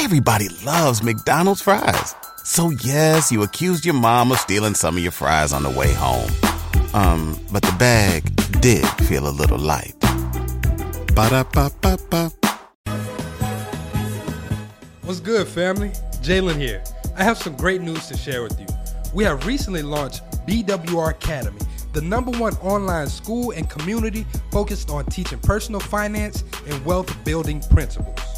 Everybody loves McDonald's fries. So yes, you accused your mom of stealing some of your fries on the way home. Um, but the bag did feel a little light. Ba-da-ba-ba-ba. What's good, family? Jalen here. I have some great news to share with you. We have recently launched BWR Academy, the number one online school and community focused on teaching personal finance and wealth building principles.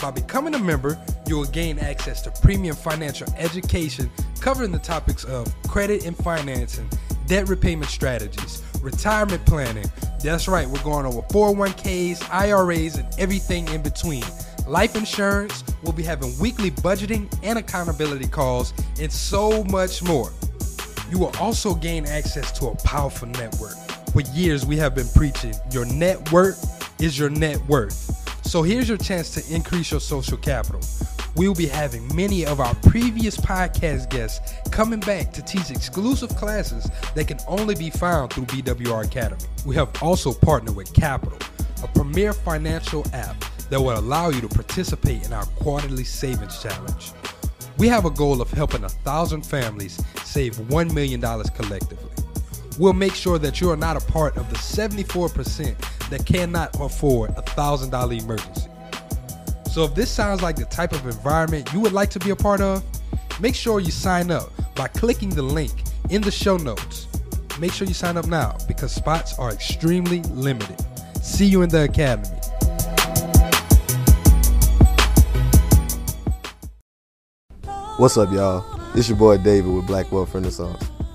By becoming a member, you will gain access to premium financial education covering the topics of credit and financing, debt repayment strategies, retirement planning. That's right, we're going over 401ks, IRAs, and everything in between. Life insurance, we'll be having weekly budgeting and accountability calls, and so much more. You will also gain access to a powerful network. For years, we have been preaching your network is your net worth. So here's your chance to increase your social capital. We will be having many of our previous podcast guests coming back to teach exclusive classes that can only be found through BWR Academy. We have also partnered with Qapital, a premier financial app that will allow you to participate in our quarterly savings challenge. We have a goal of helping a thousand families save $1 million collectively. We'll make sure that you are not a part of the 74% that cannot afford a $1,000 emergency. So if this sounds like the type of environment you would like to be a part of, make sure you sign up by clicking the link in the show notes. Make sure you sign up now because spots are extremely limited. See you in the academy. What's up, y'all? It's your boy David with Black Wealth Renaissance,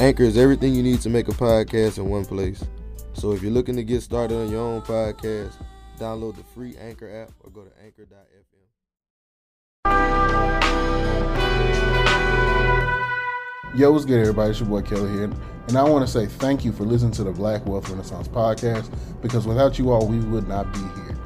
Anchor is everything you need to make a podcast in one place. So if you're looking to get started on your own podcast, download the free Anchor app or go to anchor.fm. Yo, what's good, everybody? It's your boy Kelly here, and I want to say thank you for listening to the Black Wealth Renaissance podcast because without you all, we would not be here.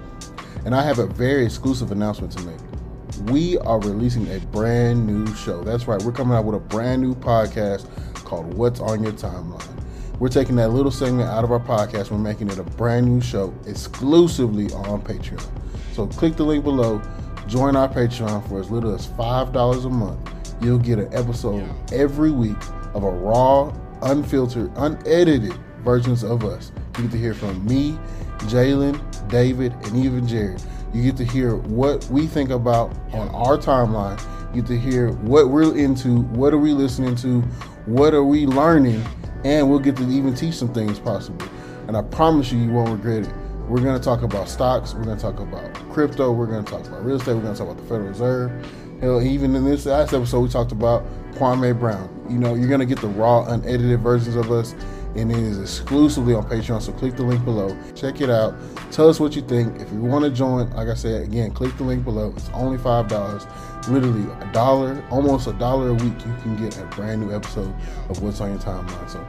And I have a very exclusive announcement to make. We are releasing a brand new show. That's right, we're coming out with a brand new podcast called What's on Your Timeline. We're taking that little segment out of our podcast. We're making it a brand new show exclusively on Patreon. So click the link below, join our Patreon for as little as $5 a month. You'll get an episode every week of a raw, unfiltered, unedited versions of us. You get to hear from me, Jalen, David, and even Jared. You get to hear what we think about on our timeline. You get to hear what we're into, what are we listening to, what are we learning, and we'll get to even teach some things possibly. And I promise you, you won't regret it. We're going to talk about stocks. We're going to talk about crypto. We're going to talk about real estate. We're going to talk about the Federal Reserve. Hell, even in this last episode, we talked about Kwame Brown. You know, you're going to get the raw, unedited versions of us, and it is exclusively on Patreon. So click the link below. Check it out. Tell us what you think. If you want to join, like I said, again, click the link below. It's only $5. Literally a dollar, almost a dollar a week, you can get a brand new episode of What's on Your Timeline. So,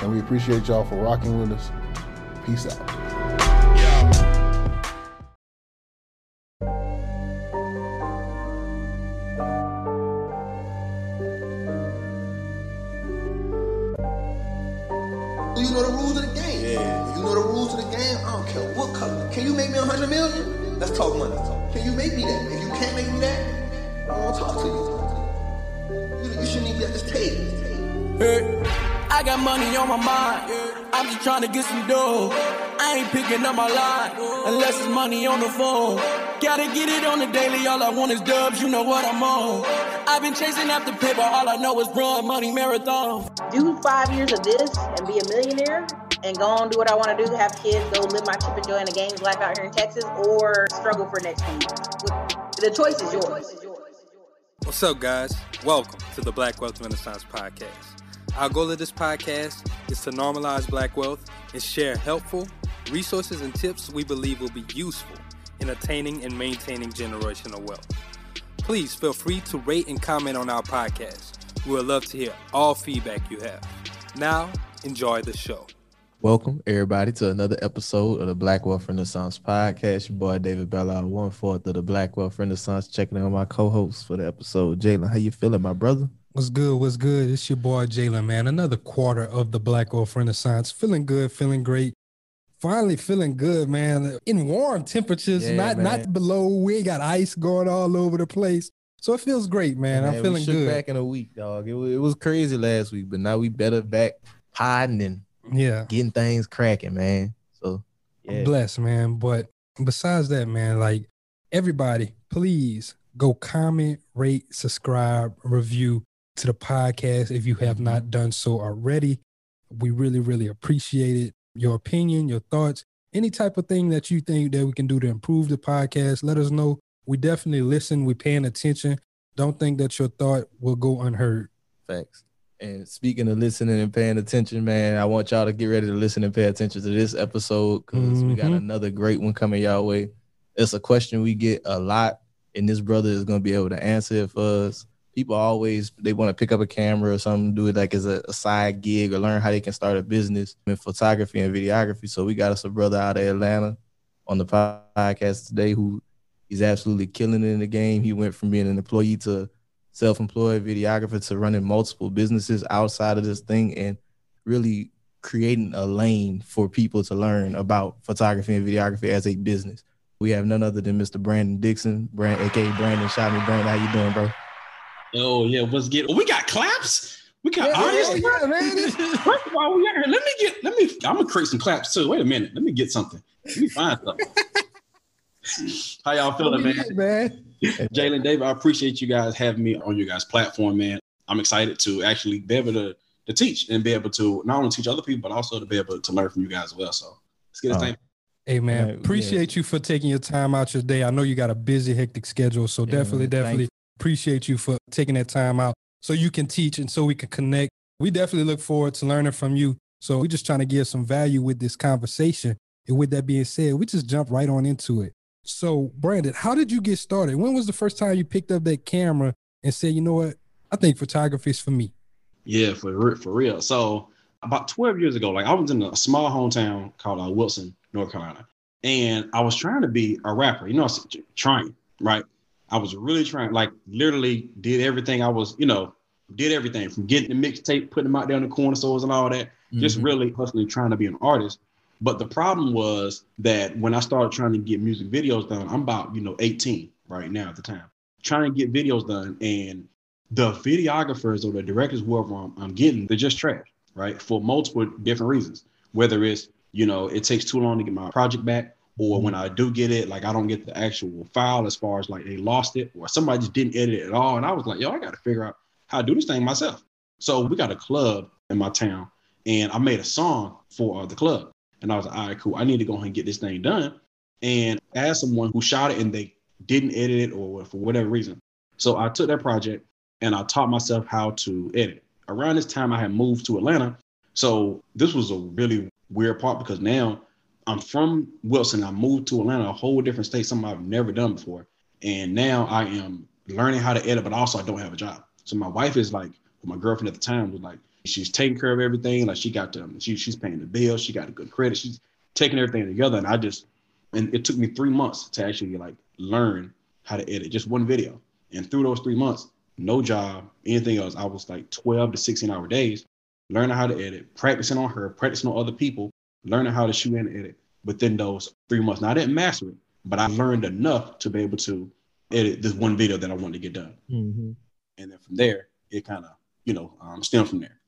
and we appreciate y'all for rocking with us. Peace out. Me that? If you can't make me that, I don't want to talk to you. You, you shouldn't even be at this table. Hey, I got money on my mind. I'm just trying to get some dough. I ain't picking up my line unless it's money on the phone. Gotta get it on the daily. All I want is dubs. You know what I'm on. I've been chasing after paper. All I know is run money marathon. do five years of this and be a millionaire and go on do what I want to do, have kids, go live my Chip and Joanna Gaines life out here in Texas, or struggle for next week. The choice is yours. What's up, guys? Welcome to the Black Wealth Renaissance Podcast. Our goal of this podcast is to normalize black wealth and share helpful resources and tips we believe will be useful in attaining and maintaining generational wealth. please feel free to rate and comment on our podcast. We would love to hear all feedback you have. Now, enjoy the show. Welcome everybody to another episode of the Black Wealth Renaissance Podcast. Your boy David Bella, one fourth of the Black Wealth Renaissance, checking in on my co-host for the episode. Jalen, how you feeling, my brother? What's good? What's good? It's your boy Jalen, man. Another quarter of the Black Wealth Renaissance. Feeling good, feeling great. Finally feeling good, man. In warm temperatures, Yeah, not man. not below. We got ice going all over the place. So it feels great, man. I'm feeling good. Back in a week, dog. It was, it was crazy last week, but now we better back hiding and Yeah. getting things cracking, man. So I'm blessed, man. But besides that, man, like everybody, please go comment, rate, subscribe, review to the podcast if you have not done so already. We really, really appreciate it. Your opinion, your thoughts, any type of thing that you think that we can do to improve the podcast, let us know. We definitely listen. We're paying attention. Don't think that your thought will go unheard. facts. And speaking of listening and paying attention, man, I want y'all to get ready to listen and pay attention to this episode because we got Mhm. another great one coming y'all way. It's a question we get a lot, and this brother is gonna be able to answer it for us. People always they want to pick up a camera or something, do it like as a, a side gig or learn how they can start a business in photography and videography. So we got us a brother out of Atlanta on the podcast today who he's absolutely killing it in the game. He went from being an employee to self-employed videographer to running multiple businesses outside of this thing and really creating a lane for people to learn about photography and videography as a business. We have none other than Mr. Brandon Dixon, Brand, aka Brandon Shot Me. Brandon, how you doing, bro? Oh yeah, what's get? Oh, we got claps. We got Yeah, yeah, yeah, man. First of all, we got here. Let me get. Let me. I'm gonna create some claps too. Wait a minute. Let me get something. Let me find something. How y'all feeling, man? man. Jalen, David, I appreciate you guys having me on your guys' platform, man. I'm excited to actually be able to to teach and be able to not only teach other people, but also to be able to learn from you guys as well. So let's get this Oh. Uh, thing. Hey man, Yeah, appreciate you for taking your time out your day. I know you got a busy, hectic schedule, so Yeah, definitely, man, thank definitely appreciate you for taking that time out so you can teach and so we can connect. We definitely look forward to learning from you. So we're just trying to give some value with this conversation. And with that being said, we just jump right on into it. So Brandon, how did you get started? When was the first time you picked up that camera and said, you know what, I think photography is for me? Yeah, for for real. So about 12 years ago, like I was in a small hometown called uh, Wilson, North Carolina, and I was trying to be a rapper. You know, I was trying, right? I was really trying, like literally did everything. I was, you know, did everything from getting the mixtape, putting them out there in the corner stores and all that. Just Mhm. really hustling, trying to be an artist. But the problem was that when I started trying to get music videos done, I'm about, you know, 18 right now at the time, trying to get videos done. And the videographers or the directors, whoever I'm, I'm getting, they're just trash, right? For multiple different reasons. Whether it's, you know, it takes too long to get my project back, or when I do get it, like I don't get the actual file as far as like they lost it, or somebody just didn't edit it at all. And I was like, yo, I got to figure out how to do this thing myself. So we got a club in my town, and I made a song for uh, the club. And I was like, all right, cool. I need to go ahead and get this thing done. And ask someone who shot it and they didn't edit it or for whatever reason. So I took that project and I taught myself how to edit. Around this time, I had moved to Atlanta. So this was a really weird part because now I'm from Wilson. I moved to Atlanta, a whole different state, something I've never done before. And now I am learning how to edit, but also I don't have a job. So my wife is like, my girlfriend at the time was like, she's taking care of everything. Like she got them, she, she's paying the bills. She got a good credit. She's taking everything together. And I just, and it took me three months to actually like learn how to edit just one video. And through those three months, no job, anything else, I was like 12 to 16 hour days, learning how to edit, practicing on her, practicing on other people, learning how to shoot and edit within those three months. Now I didn't master it, but I learned enough to be able to edit this one video that I wanted to get done. Mhm. And then from there, it kind of, you know, um, stemmed from there.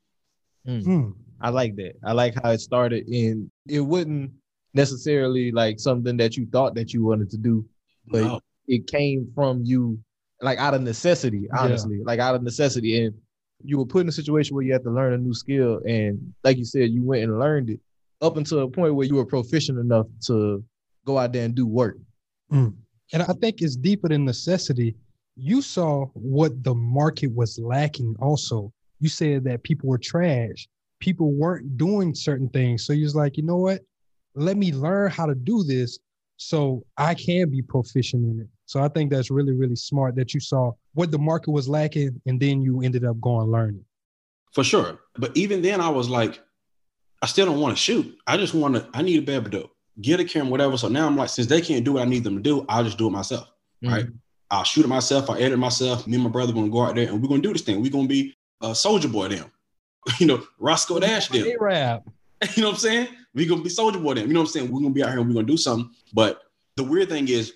Mm. Hmm. I like that. I like how it started in it wasn't necessarily like something that you thought that you wanted to do, but No. it came from you like out of necessity, honestly. Like out of necessity. And you were put in a situation where you had to learn a new skill. And like you said, you went and learned it up until a point where you were proficient enough to go out there and do work. And I think it's deeper than necessity. You saw what the market was lacking also. You said that people were trash. People weren't doing certain things. So you was like, you know what? Let me learn how to do this so I can be proficient in it. So I think that's really, really smart that you saw what the market was lacking and then you ended up going learning. For sure. But even then I was like, I still don't want to shoot. I just want to, I need to be able to get a camera, whatever. So now I'm like, since they can't do what I need them to do, I'll just do it myself. Mm-hmm. Right. I'll shoot it myself, I'll edit it myself. Me and my brother gonna go out there and we're gonna do this thing. We're gonna be a Soulja Boy them. you know, Roscoe Dash them. rap. You know what I'm saying? We're gonna be Soulja Boy them. You know what I'm saying? We're gonna be out here and we're gonna do something. But the weird thing is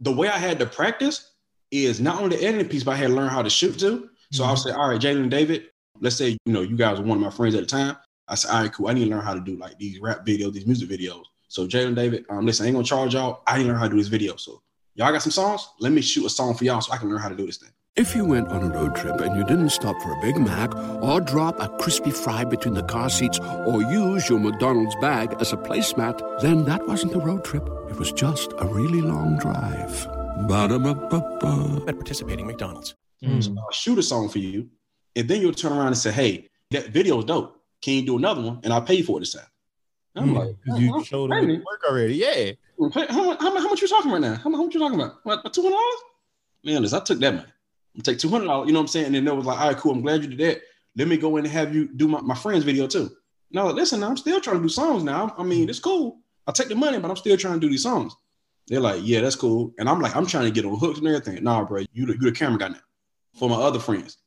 the way I had to practice is not only the editing piece, but I had to learn how to shoot too. So I'll say, all right, Jalen David, let's say, you know, you guys were one of my friends at the time. I said, all right, cool. I need to learn how to do like these rap videos, these music videos. So Jalen David, um, listen, I ain't gonna charge y'all. I need to learn how to do this video. So y'all got some songs? Let me shoot a song for y'all so I can learn how to do this thing. If you went on a road trip and you didn't stop for a Big Mac or drop a crispy fry between the car seats or use your McDonald's bag as a placemat, then that wasn't a road trip. It was just a really long drive. Ba-da-ba-ba-ba. At participating McDonald's. So I'll shoot a song for you, and then you'll turn around and say, "Hey, that video is dope. Can you do another one?" And I'll pay you for it this time. I'm mm. like, You uh-uh, showed pay them me. work already. Yeah. Hey, How, much- how, much- how much you talking right now? How, much- how much you talking about? What, two hundred dollars? Man, listen, I took that man. I'm take two hundred dollars. You know what I'm saying? And then they was like, all right, cool. I'm glad you did that. Let me go in and have you do my, my friend's video too. No, listen, I'm still trying to do songs now. I mean, it's cool. I'll take the money, but I'm still trying to do these songs. They're like, yeah, that's cool. And I'm like, I'm trying to get on hooks and everything. Nah, bro, you the, you the camera guy now for my other friends.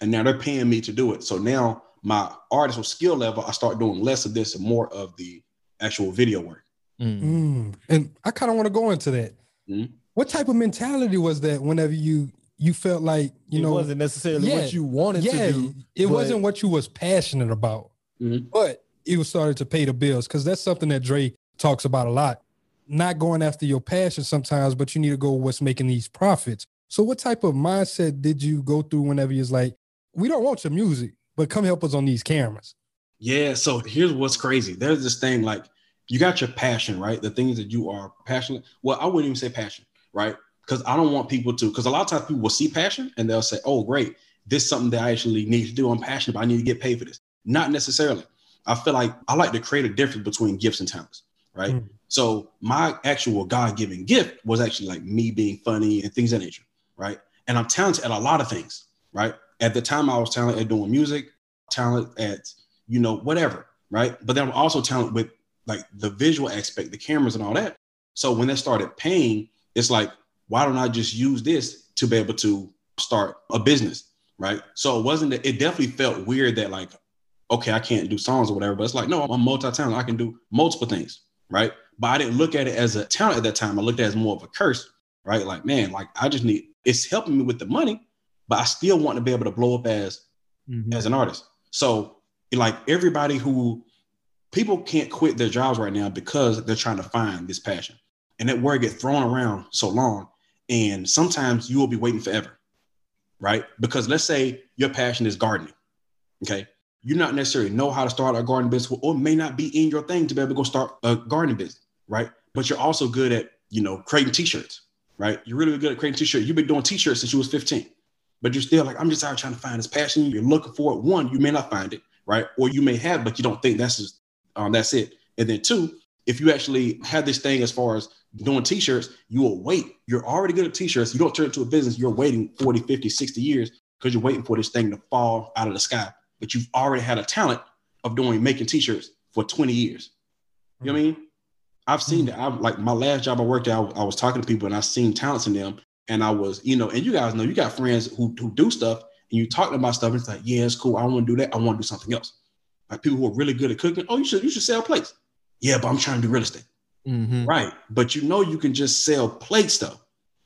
And now they're paying me to do it. So now my artist or skill level, I start doing less of this and more of the actual video work. Mm. And I kind of want to go into that. Mhm. What type of mentality was that whenever you you felt like you it know wasn't necessarily yeah, what you wanted yeah, to do. it but- wasn't what you was passionate about, Mhm. but it was started to pay the bills because that's something that Dre talks about a lot. Not going after your passion sometimes, but you need to go what's making these profits. So, what type of mindset did you go through whenever you're like, we don't want your music, but come help us on these cameras? Yeah. So here's what's crazy. There's this thing like you got your passion, right? The things that you are passionate. Well, I wouldn't even say passion, right? Because I don't want people to. Because a lot of times people will see passion and they'll say, "Oh, great, this is something that I actually need to do. I'm passionate, but I need to get paid for this." Not necessarily. I feel like I like to create a difference between gifts and talents, right? Mm. So my actual God-given gift was actually like me being funny and things of that nature, right? And I'm talented at a lot of things, right? At the time, I was talented at doing music, talent at you know whatever, right? But then I'm also talented with like the visual aspect, the cameras and all that. So when that started paying, it's like, why don't I just use this to be able to start a business, right? So it wasn't it definitely felt weird that like, okay, I can't do songs or whatever, but it's like, no, I'm multi-talented. I can do multiple things, right? But I didn't look at it as a talent at that time. I looked at it as more of a curse, right? Like, man, like I just need it's helping me with the money, but I still want to be able to blow up as Mhm. as an artist. So like everybody who people can't quit their jobs right now because they're trying to find this passion. And that word get thrown around so long. And sometimes you will be waiting forever. Right. Because let's say your passion is gardening. Okay. You not necessarily know how to start a garden business, or may not be in your thing to be able to go start a gardening business, right? But you're also good at, you know, creating t-shirts, right? You're really good at creating t-shirts. You've been doing t-shirts since you was 15 but you're still like, I'm just out trying to find this passion. You're looking for it. One, you may not find it, right? Or you may have, but you don't think that's just, um, that's it. And then two, if you actually have this thing as far as doing t-shirts, you will wait. You're already good at t-shirts. You don't turn into a business. You're waiting 40, 50, 60 years because you're waiting for this thing to fall out of the sky. But you've already had a talent of doing making t-shirts for 20 years. You know what I mean? I've seen that. I've like my last job I worked at, I, I was talking to people and I seen talents in them. And I was, you know, and you guys know you got friends who, who do stuff and you talking about stuff. And it's like, yeah, it's cool. I want to do that. I want to do something else. Like people who are really good at cooking. Oh, you should you should sell plates. Yeah, but I'm trying to do real estate. Mhm. Right. But you know you can just sell plates though.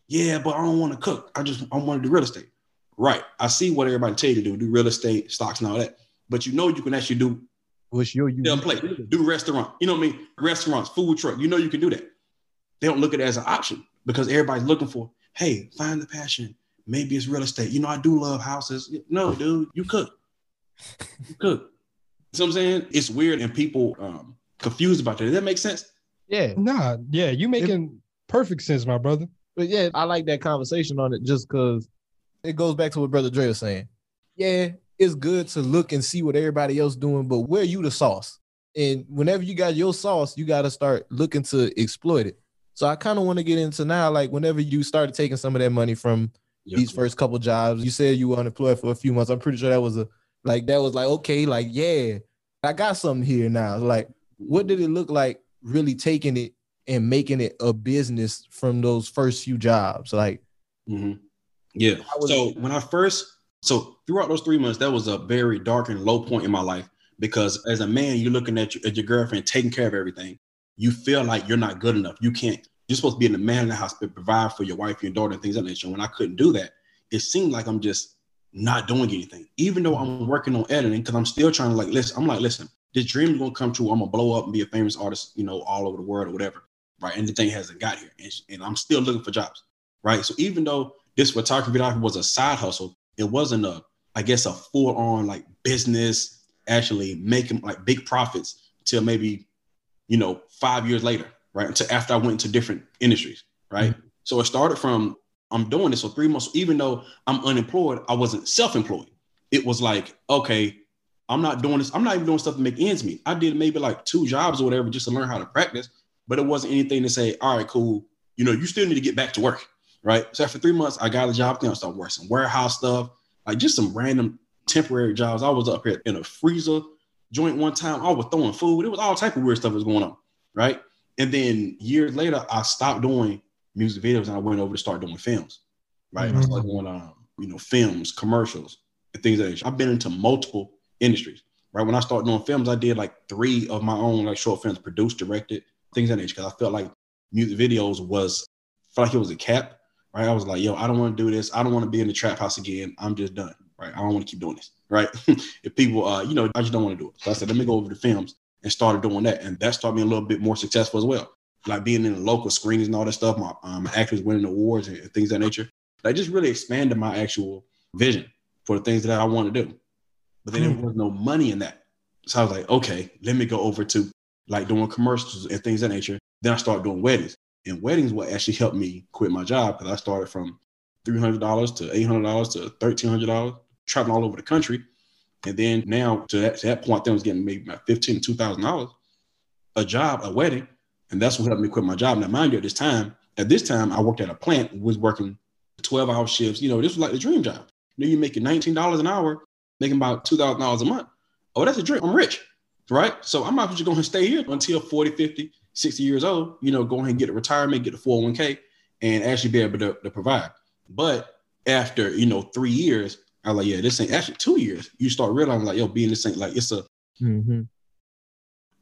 Yeah, but I don't want to cook. I just I want to do real estate. Right. I see what everybody tell you to do, do real estate, stocks, and all that. But you know you can actually do What's your sell plate, do restaurant. You know what I mean? Restaurants, food truck. You know you can do that. They don't look at it as an option because everybody's looking for, hey, find the passion. Maybe it's real estate. You know, I do love houses. No, dude, you cook. You cook. You know what I'm saying? It's weird and people um confused about that. Does that make sense? Yeah. Nah, yeah, you making perfect sense, my brother. But yeah, I like that conversation on it just because it goes back to what Brother Dre was saying. Yeah, it's good to look and see what everybody else doing, but where you the sauce? And whenever you got your sauce, you got to start looking to exploit it. So I kind of want to get into now, like whenever you started taking some of that money from Yep. these first couple jobs, you said you were unemployed for a few months. I'm pretty sure that was a like that was like okay, like yeah, I got something here now. Like, what did it look like really taking it and making it a business from those first few jobs? Like, Mhm. Yeah. was So when I first, so throughout those three months, that was a very dark and low point in my life because as a man, you're looking at your, at your girlfriend taking care of everything. You feel like you're not good enough. You can't. You're supposed to be in the man in the house, but provide for your wife, your daughter, and things of that nature. When I couldn't do that, it seemed like I'm just not doing anything, even though I'm working on editing because I'm still trying to like listen. I'm like, listen, this dream is gonna come true. I'm gonna blow up and be a famous artist, you know, all over the world or whatever, right? And the thing hasn't got here, and, and I'm still looking for jobs, right? So even though this photography was a side hustle, it wasn't a, I guess, a full on like business actually making like big profits till maybe, you know, five years later, right? Until after I went into different industries, right? Mm-hmm. So it started from I'm doing this for three months. Even though I'm unemployed, I wasn't self-employed. It was like, okay, I'm not doing this. I'm not even doing stuff to make ends meet. I did maybe like two jobs or whatever just to learn how to practice, but it wasn't anything to say, all right, cool. You know, you still need to get back to work, right? So after three months, I got a job. Then I started working some warehouse stuff, like just some random temporary jobs. I was up here in a freezer joint one time. I was throwing food. It was all type of weird stuff that was going on, right? And then years later, I stopped doing music videos and I went over to start doing films, right? And I started doing, um, you know, films, commercials, and things like that. I've been into multiple industries, right? When I started doing films, I did like three of my own like short films, produced, directed, things that because I felt like music videos was, felt like it was a cap, right? I was like, yo, I don't want to do this. I don't want to be in the trap house again. I'm just done, right? I don't want to keep doing this, right? if people, uh, you know, I just don't want to do it. So I said, let me go over to films and started doing that. And that started me a little bit more successful as well. Like being in the local screenings and all that stuff, my um, actors winning awards and things of that nature. That just really expanded my actual vision for the things that I want to do. But then there hmm. was no money in that. So I was like, okay, let me go over to like doing commercials and things of that nature. Then I started doing weddings. And weddings what actually helped me quit my job because I started from $300 to $800 to $1,300, traveling all over the country. And then now to that, to that point, I was getting maybe about $15 $2,000 a job, a wedding. And that's what helped me quit my job. Now, mind you, at this time, at this time, I worked at a plant, was working 12 hour shifts. You know, this was like the dream job. You know, you're making $19 an hour, making about $2,000 a month. Oh, that's a dream. I'm rich, right? So I'm not just going to stay here until 40, 50, 60 years old, you know, go ahead and get a retirement, get a 401k, and actually be able to, to provide. But after, you know, three years, I was like, yeah, this ain't actually two years. You start realizing like, yo, being this ain't like, it's a, Mm-hmm.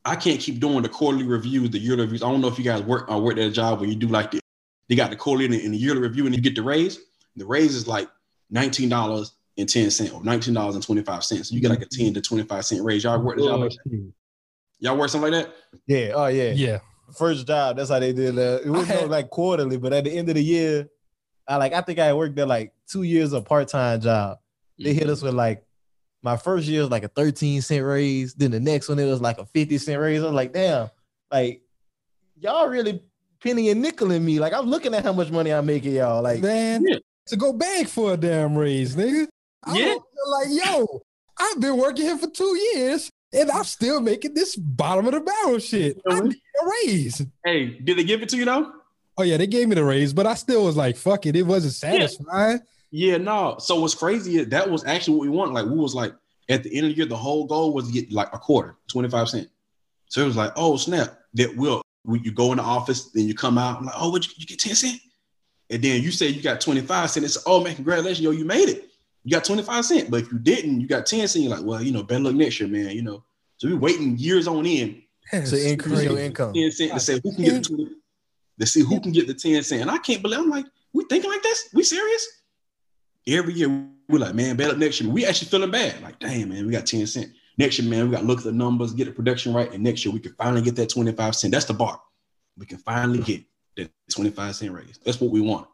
I can't keep doing the quarterly reviews, the yearly reviews. I don't know if you guys work or work at a job where you do like the, they got the quarterly and the, and the yearly review and you get the raise. The raise is like $19 and 10 cents or $19 and 25 cents. You get like a mm-hmm. 10 to 25 cent raise. Y'all work the job like that? Y'all work something like that? Yeah. Oh yeah. Yeah. First job. That's how they did that. It was I no had- like quarterly, but at the end of the year, I like I think I worked there like two years of part time job. They hit mm-hmm. us with like my first year was like a 13 cent raise. Then the next one it was like a 50 cent raise. I was like, damn, like y'all really penny and nickeling me. Like I'm looking at how much money I'm making, y'all. Like Man, Yeah. to go beg for a damn raise, nigga. I Yeah. like, yo, I've been working here for two years and I'm still making this bottom of the barrel shit. I need a raise. Hey, did they give it to you though? Oh yeah, they gave me the raise, but I still was like, fuck it. It wasn't satisfying. Yeah, no. So what's crazy is that was actually what we wanted. Like we was like at the end of the year, the whole goal was to get like a quarter, 25 cents. So it was like, oh snap, that will you go in the office, then you come out, I'm like, oh, what you, you get 10 cents? And then you say you got 25 cents. It's oh man, congratulations, yo, you made it. You got 25 cents. But if you didn't, you got 10 cents. You're like, well, you know, better luck next year, man. You know. So we're waiting years on end to increase your income. 10 cent to say who can get the 20, to see who can get the 10 cent. And I can't believe I'm like, we thinking like this? We serious? Every year we're like, man, better next year. We actually feeling bad. Like, damn, man, we got 10 cent. Next year, man, we got to look at the numbers, get the production right, and next year we can finally get that 25 cent. That's the bar. We can finally get that 25 cent raise. That's what we want.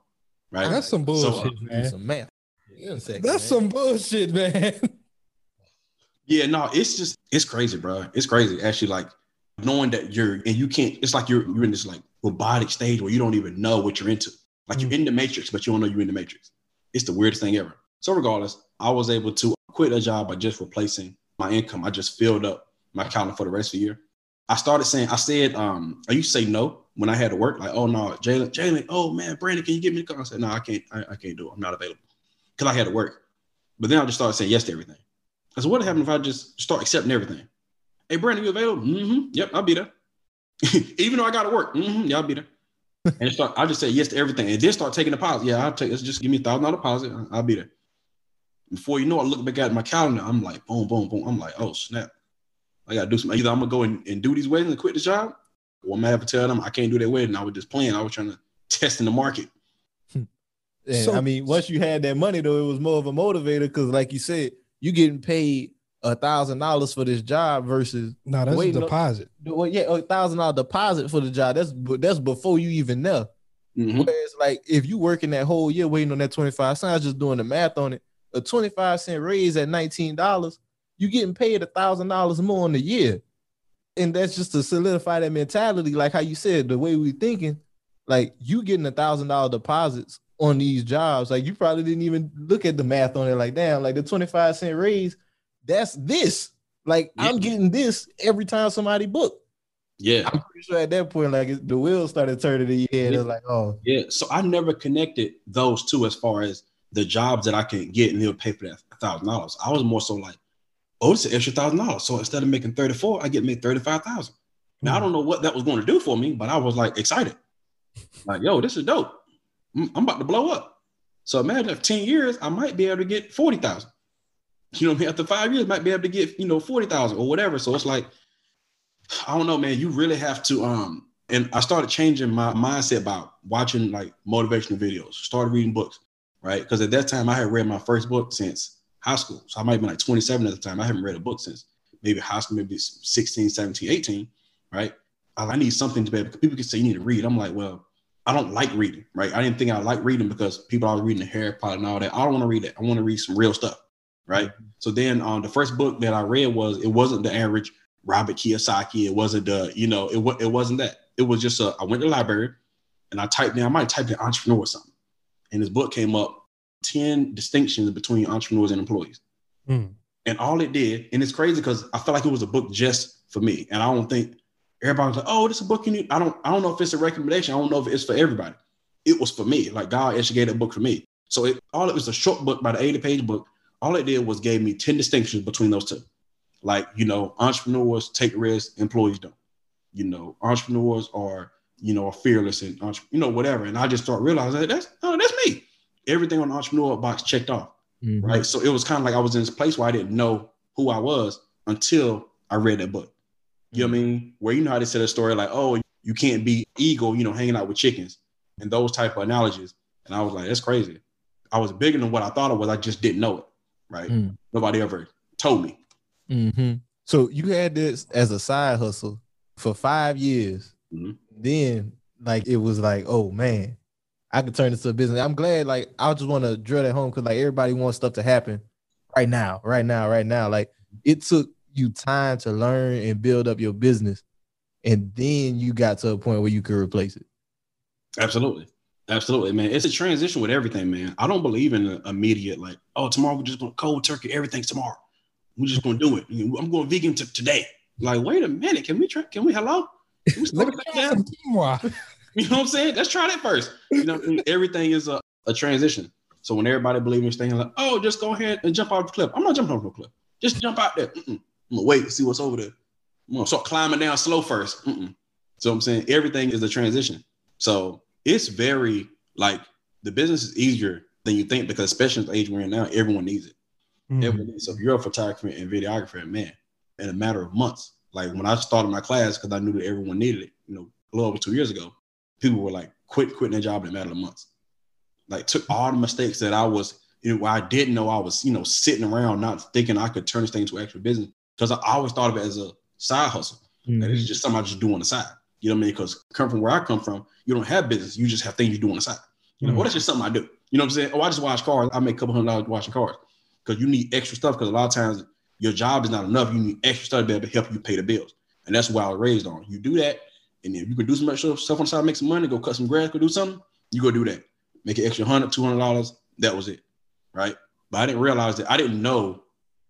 Right. That's some So, uh, bullshit, man. Some math. Yeah, in a second, That's man. some bullshit, man. Yeah, no, it's just it's crazy, bro. It's crazy. Actually, like knowing that you're and you can't. It's like you're you're in this like robotic stage where you don't even know what you're into. Like you're in the matrix, but you don't know you're in the matrix. It's the weirdest thing ever. So regardless, I was able to quit a job by just replacing my income. I just filled up my calendar for the rest of the year. I started saying, I said, um, I used to say no when I had to work, like, oh no, Jalen, Jalen, oh man, Brandon, can you get me the car? I said, no, I can't, I, I can't do it. I'm not available. Because I had to work. But then I just started saying yes to everything. I said, what happened if I just start accepting everything? Hey, Brandon, you available? Mm-hmm. Yep, I'll be there. Even though I gotta work. Mm-hmm. Yeah, I'll be there. and start, I just say yes to everything. And then start taking deposit. Yeah, I'll take this. Just give me a thousand dollar deposit. I'll be there. Before you know, I look back at my calendar. I'm like, boom, boom, boom. I'm like, oh snap. I gotta do something. Either I'm gonna go and, and do these weddings and quit the job, or I'm gonna have to tell them I can't do that wedding. I was just playing. I was trying to test in the market. And So- I mean, once you had that money though, it was more of a motivator because, like you said, you getting paid a thousand dollars for this job versus No, that's a waiting on- deposit. well, yeah, a thousand dollar deposit for the job. That's that's before you even know. Mhm. Whereas, like, if you working that whole year waiting on that twenty five cents, just doing the math on it, a twenty five cent raise at nineteen dollars, you getting paid a thousand dollars more in the year, and that's just to solidify that mentality. Like how you said, the way we thinking, like you getting a thousand dollar deposits on these jobs, like you probably didn't even look at the math on it. Like, damn, like the twenty five cent raise, that's this. Like I'm getting this every time somebody book. Yeah. I'm pretty sure at that point, like the wheels started turning in your head. It's like, oh, Yeah. So I never connected those two as far as the jobs that I can get and they'll pay for that thousand dollars. I was more so like, oh, it's an extra thousand dollars. So instead of making 34, I get made 35,000. Now I hmm. don't know what that was going to do for me, but I was like excited. Like, yo, this is dope. Mm, I'm about to blow up. So imagine if 10 years, I might be able to get 40,000. You know what I mean? After five years, might be able to get, you know, 40,000 or whatever. So it's like, I don't know, man. You really have to um and I started changing my mindset about watching like motivational videos, started reading books, right? Because at that time I had read my first book since high school. So I might have been like 27 at the time. I haven't read a book since maybe high school, maybe 16, 17, 18, right? I I need something to be able, people can say you need to read. I'm like, well, I don't like reading, right? I didn't think I like reading because people are reading the Harry Potter and all that. I don't want to read that. I want to read some real stuff, right? So then um, the first book that I read was, it wasn't the average Robert Kiyosaki. It wasn't the, you know, it, it wasn't that. It was just a, I went to the library and I typed in, I might type in entrepreneur or something. And this book came up 10 distinctions between entrepreneurs and employees. Mm. And all it did, and it's crazy because I felt like it was a book just for me. And I don't think everybody was like, oh, this is a book you need. I don't, I don't know if it's a recommendation. I don't know if it's for everybody. It was for me. Like God actually gave that book for me. So it all it was a short book, about an 80 page book. All it did was gave me 10 distinctions between those two. Like, you know, entrepreneurs take risks, employees don't. You know, entrepreneurs are, you know, are fearless and you know, whatever. And I just started realizing that that's oh, that's me. Everything on the entrepreneur box checked off. Mm-hmm. Right. So it was kind of like I was in this place where I didn't know who I was until I read that book. You know what I mean? Where you know how they said a story like, oh, you can't be eagle, you know, hanging out with chickens and those type of analogies. And I was like, that's crazy. I was bigger than what I thought it was. I just didn't know it. Right. Mm. Nobody ever told me. hmm So you had this as a side hustle for five years. Mhm. Then, like, it was like, oh man, I could turn this to a business. I'm glad. Like, I just want to drill that home because like everybody wants stuff to happen right now, right now, right now. Like, it took you time to learn and build up your business, and then you got to a point where you could replace it. Absolutely. Absolutely, man. It's a transition with everything, man. I don't believe in immediate, like, oh, tomorrow we're just going to cold turkey, everything's tomorrow. We're just going to do it. I'm going vegan to today. Like, wait a minute. Can we try? Can we, hello? Can we slow Let me that try some quinoa. You know what I'm saying? Let's try that first. You know, everything is a, a transition. So when everybody believes in staying like, oh, just go ahead and jump off the cliff. I'm not jumping off the cliff. Just jump out there. Mm-mm. I'm gonna wait and see what's over there. I'm gonna start climbing down slow 1st Mm-mm. So I'm saying everything is a transition. So it's very like the business is easier than you think because especially at the age we're in now, everyone needs it. Mhm. Everyone needs it. So if you're a photographer and videographer, man, in a matter of months, like when I started my class, because I knew that everyone needed it, you know, a little over two years ago, people were like quit quitting their job in a matter of months. Like took all the mistakes that I was, you know, I didn't know I was, you know, sitting around not thinking I could turn this thing into actual business. Because I always thought of it as a side hustle. That it's just something I just do on the side. You know what I mean? Because come from where I come from, you don't have business. You just have things you do on the side. You know, Mhm. well, that's just something I do. You know what I'm saying? Oh, I just wash cars. I make a couple hundred dollars washing cars. Because you need extra stuff. Because a lot of times your job is not enough. You need extra stuff to be able to help you pay the bills. And that's what I was raised on. You do that, and if you can do some extra stuff on the side, make some money, go cut some grass, go do something, you go do that. Make an extra hundred, two hundred dollars. That was it. Right. But I didn't realize that I didn't know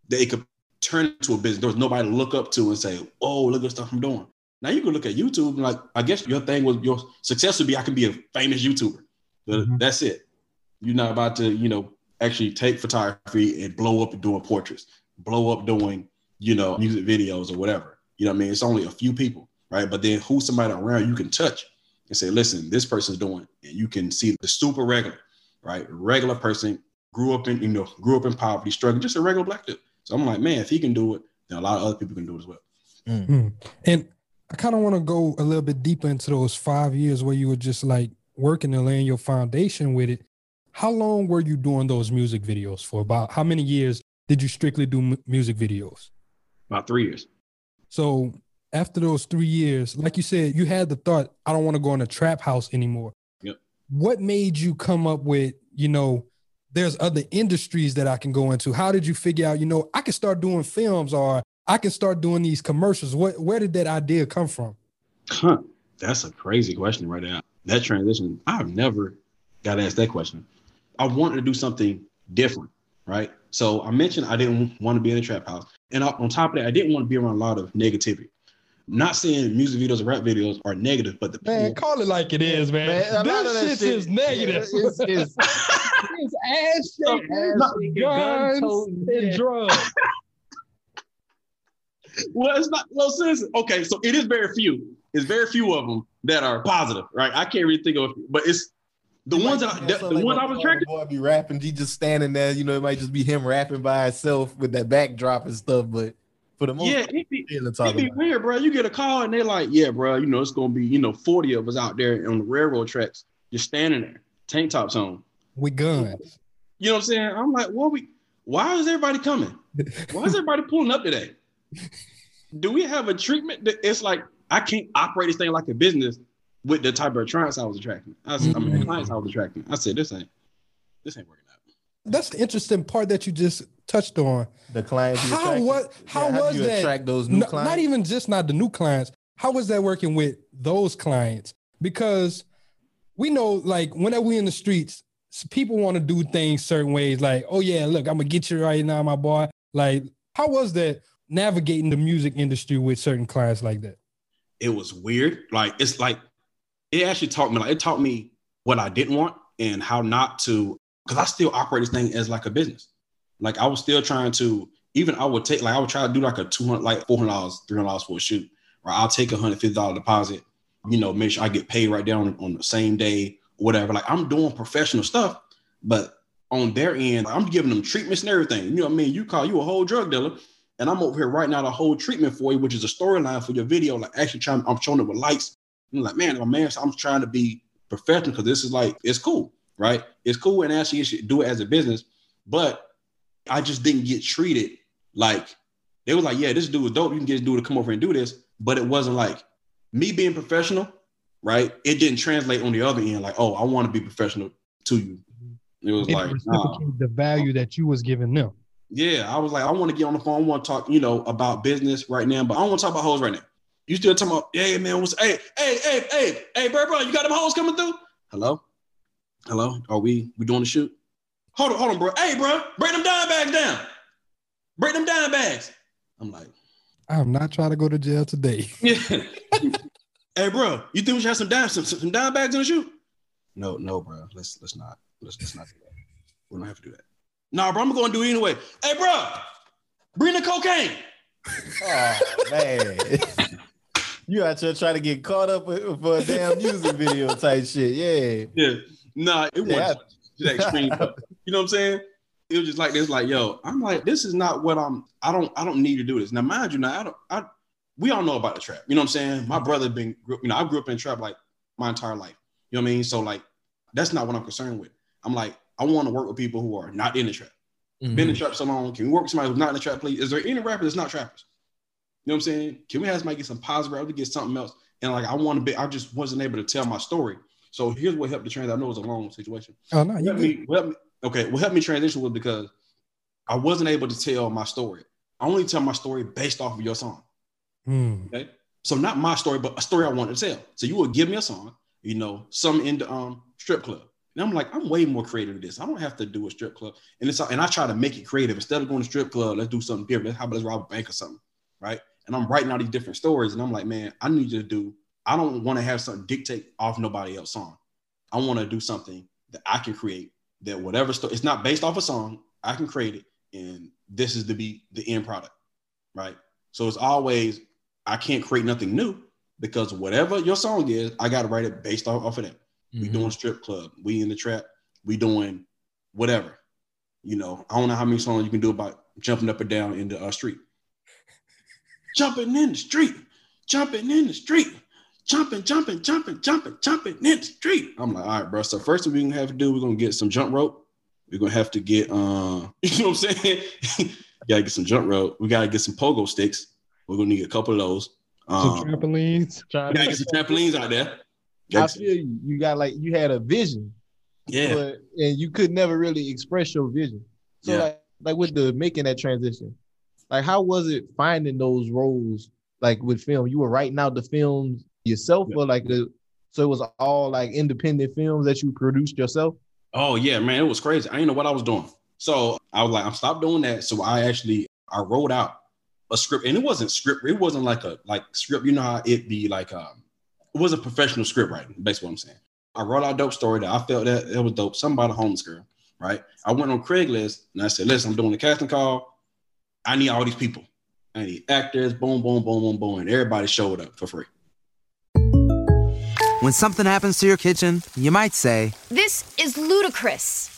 that it could turn into a business. There was nobody to look up to and say, Oh, look at the stuff I'm doing. Now you can look at YouTube and like, I guess your thing was your success would be I can be a famous YouTuber. Mhm. That's it. You're not about to, you know, actually take photography and blow up doing portraits, blow up doing, you know, music videos or whatever. You know what I mean? It's only a few people, right? But then who's somebody around you can touch and say, listen, this person's doing, and you can see the super regular, right? Regular person grew up in, you know, grew up in poverty, struggling, just a regular black dude. So I'm like, man, if he can do it, then a lot of other people can do it as well. Mm. And I kind of want to go a little bit deeper into those five years where you were just like working and laying your foundation with it. How long were you doing those music videos for? About how many years did you strictly do mu- music videos? About three years. So after those three years, like you said, you had the thought, I don't want to go in a trap house anymore. Yep. What made you come up with, you know, there's other industries that I can go into? How did you figure out, you know, I can start doing films or I can start doing these commercials? What where did that idea come from? Huh. That's a crazy question right there. That transition, I've never got asked that question. I wanted to do something different, right? So I mentioned I didn't want to be in a trap house. And on on top of that, I didn't want to be around a lot of negativity. Not saying music videos or rap videos are negative, but the Man, call it like it is, man. Man, a lot of that this shit shit- is negative. It's, it's, It's ass shaking, guns, gun-toting, and yeah. drugs. well, it's not well, sis. Okay, so it is very few. It's very few of them that are positive, right? I can't really think of, but it's the ones that I, the, the ones I was attracted. Boy be rapping, he just standing there. You know, it might just be him rapping by himself with that backdrop and stuff. But for the most Yeah, part, it be, it talking be about. weird, bro. You get a call and they're like, "Yeah, bro, you know it's gonna be you know forty of us out there on the railroad tracks, just standing there, tank tops on." With guns. You know what I'm saying? I'm like, "What we? Why is everybody coming? Why is everybody pulling up today? Do we have a treatment that it's like I can't operate this thing like a business with the type of clients I was attracting? I, was, I mean, the mm-hmm. clients I was attracting. I said, "This ain't, this ain't working out." That's the interesting part that you just touched on. The clients. you How attracted- what how yeah, do was you that? attract those new No- clients? Not even just not the new clients. How was that working with those clients? Because we know, like, whenever we in the streets, s- people want to do things certain ways. Like, oh yeah, look, I'm gonna get you right now, my boy. Like, how was that navigating the music industry with certain clients like that? it was weird. Like it's like it actually taught me like it taught me what I didn't want and how not to because I still operate this thing as like a business. Like I was still trying to even I would take like I would try to do like a two hundred like four hundred dollars three hundred dollars for a shoot or I'll take a hundred fifty dollar deposit. You know, make sure I get paid right down on the same day, whatever. Like I'm doing professional stuff, but on their end, I'm giving them treatments and everything. You know what I mean? You call you a whole drug dealer, and I'm over here writing out a whole treatment for you, which is a storyline for your video. Like actually trying, I'm showing it with lights. I'm like, man, my man, I'm trying to be professional because this is like it's cool, right? It's cool, and actually you should do it as a business. But I just didn't get treated like they were like, yeah, this dude is dope. You can get this dude to come over and do this, but it wasn't like me being professional, right? It didn't translate on the other end. Like, oh, I want to be professional to you. It was They like, nah. the value that you was giving them. Yeah, I was like, I want to get on the phone. I want to talk, you know, about business right now, but I don't want to talk about hoes right now. You still talking about, hey man, what's hey, hey, hey, hey, hey, bro, bro, you got them hoes coming through? Hello? Hello? Are we we doing the shoot? Hold on, hold on, bro. Hey, bro, break them dime bags down. Break them dime bags. I'm like, I'm not trying to go to jail today. yeah. Hey, bro, you think we should have some dime, some, some dime bags in the shoe? No, no, bro. Let's let's not. Let's let's not do that. We don't have to do that. Nah, bro, I'm gonna do it anyway. Hey, bro, bring the cocaine. Oh man. you out here trying to get caught up with- for a damn music video type shit. Yeah. Yeah. Nah, it Yeah. wasn't that extreme. you know what I'm saying? It was just like this, like, yo, I'm like, this is not what I'm, I don't, I don't need to do this. Now, mind you, now I don't, I, we all know about the trap. You know what I'm saying? My brother been, you know, I grew up in trap like my entire life. You know what I mean? So like, that's not what I'm concerned with. I'm like, I want to work with people who are not in the trap. Been in the mm-hmm. trap so long. Can we work with somebody who's not in the trap, please? Is there any rapper that's not trappers? You know what I'm saying? Can we have somebody get some positive rap to get something else? And like, I want to be, I just wasn't able to tell my story. So here's what helped the trans. I know it's a long situation. Oh no, you me, helped me, okay, what helped me transition was because I wasn't able to tell my story. I only tell my story based off of your song. Hmm. Okay. So not my story, but a story I wanted to tell. So you would give me a song, you know, some in the um strip club. And I'm like, I'm way more creative than this. I don't have to do a strip club. And it's and I try to make it creative. Instead of going to strip club, let's do something different. How about let's rob a bank or something? Right. and I'm writing all these different stories, and I'm like, man, I need to do. I don't want to have something dictate off nobody else's song. I want to do something that I can create. That whatever story, it's not based off a song. I can create it, and this is to be the end product, right? So it's always I can't create nothing new because whatever your song is, I got to write it based off, off of that. We Mhm. doing strip club, we in the trap, we doing whatever. You know, I don't know how many songs you can do about jumping up and down in the uh, street. jumping in the street, jumping in the street, jumping, jumping, jumping, jumping, jumping in the street. I'm like, all right, bro. So first thing we're gonna have to do, we're gonna get some jump rope. We're gonna have to get, uh, you know what I'm saying? gotta get some jump rope. We gotta get some pogo sticks. We're gonna need a couple of those. Some Um, trampolines. we gotta get some trampolines out there. I feel you. You got like you had a vision, yeah. but and you could never really express your vision. So Yeah. like like with the making that transition, like how was it finding those roles like with film? You were writing out the films yourself, or like the so it was all like independent films that you produced yourself. Oh yeah, man, it was crazy. I didn't know what I was doing. So I was like, I'm stop doing that. So I actually I wrote out a script, and it wasn't script. It wasn't like a like script. You know how it be like um, it was a professional script writing. Basically, what I'm saying. I wrote out a dope story that I felt that it was dope. Something about a homeless girl, right? I went on Craigslist and I said, listen, I'm doing a casting call. I need all these people. I need actors. Boom, boom, boom, boom, boom, and everybody showed up for free. When something happens to your kitchen, you might say, This is ludicrous.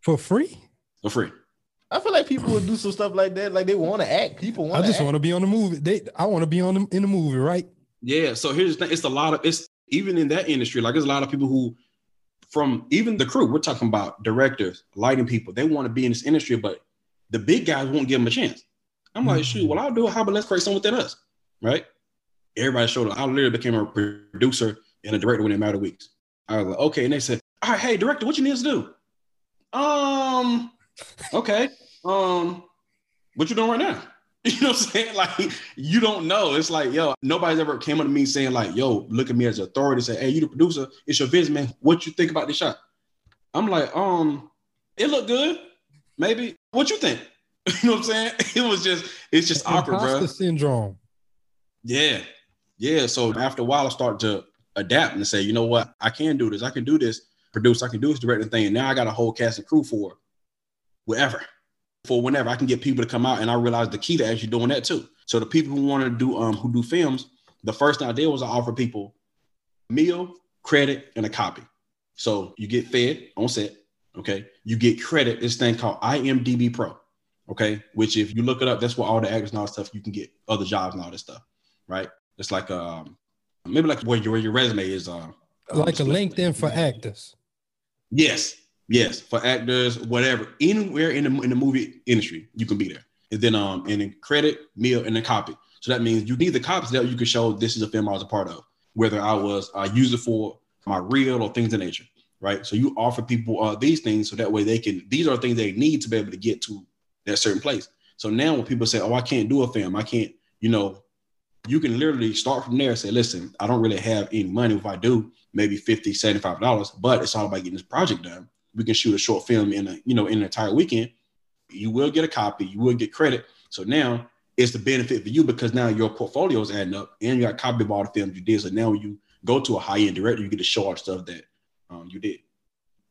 For free? for free. I feel like people would do some stuff like that. Like they want to act. People want. I just want to be on the movie. They, I want to be on the, in the movie, right? Yeah. So here's the thing. It's a lot of it's even in that industry, like there's a lot of people who from even the crew, we're talking about directors, lighting people, they want to be in this industry, but the big guys won't give them a chance. I'm like, mm-hmm. shoot, well, I'll do it. How about let's create something within us? Right? Everybody showed up. I literally became a producer and a director within a matter of weeks. I was like, okay. And they said, all right, hey, director, what you need us to do? Um, okay. Um, what you doing right now? You know what I'm saying? Like, you don't know. It's like, yo, nobody's ever came up to me saying, like, yo, look at me as authority, say, hey, you the producer, it's your vision, man. What you think about this shot? I'm like, um, it looked good. Maybe. What you think? You know what I'm saying? It was just, it's just awkward, bro. Syndrome. Yeah. Yeah. So after a while, I started to adapt and say, you know what? I can do this. I can do this, produce, I can do this directing thing. And now I got a whole cast and crew for whatever. For whenever I can get people to come out. And I realized the key to actually doing that too. So the people who want to do um who do films, the first thing I did was I offer people meal, credit, and a copy. So you get fed on set. Okay. You get credit, this thing called IMDB Pro. Okay. Which if you look it up, that's where all the actors and all that stuff you can get other jobs and all this stuff. Right. It's like um maybe like where your, where your resume is uh Like a LinkedIn for actors. Yes, yes, for actors, whatever, anywhere in the in the movie industry, you can be there. And then um, and then credit, meal, and then copy. So that means you need the copies that you can show this is a film I was a part of, whether I was uh, used it for my reel or things of nature, right? So you offer people uh, these things so that way they can. These are things they need to be able to get to that certain place. So now when people say, "Oh, I can't do a film, I can't," you know, you can literally start from there and say, listen, I don't really have any money. If I do, maybe 50 $75, but it's all about getting this project done. We can shoot a short film in a, you know, in an entire weekend. You will get a copy, you will get credit. So now it's the benefit for you because now your portfolio is adding up and you got a copy of all the films you did. So now when you go to a high-end director, you get to show all the stuff that um, you did.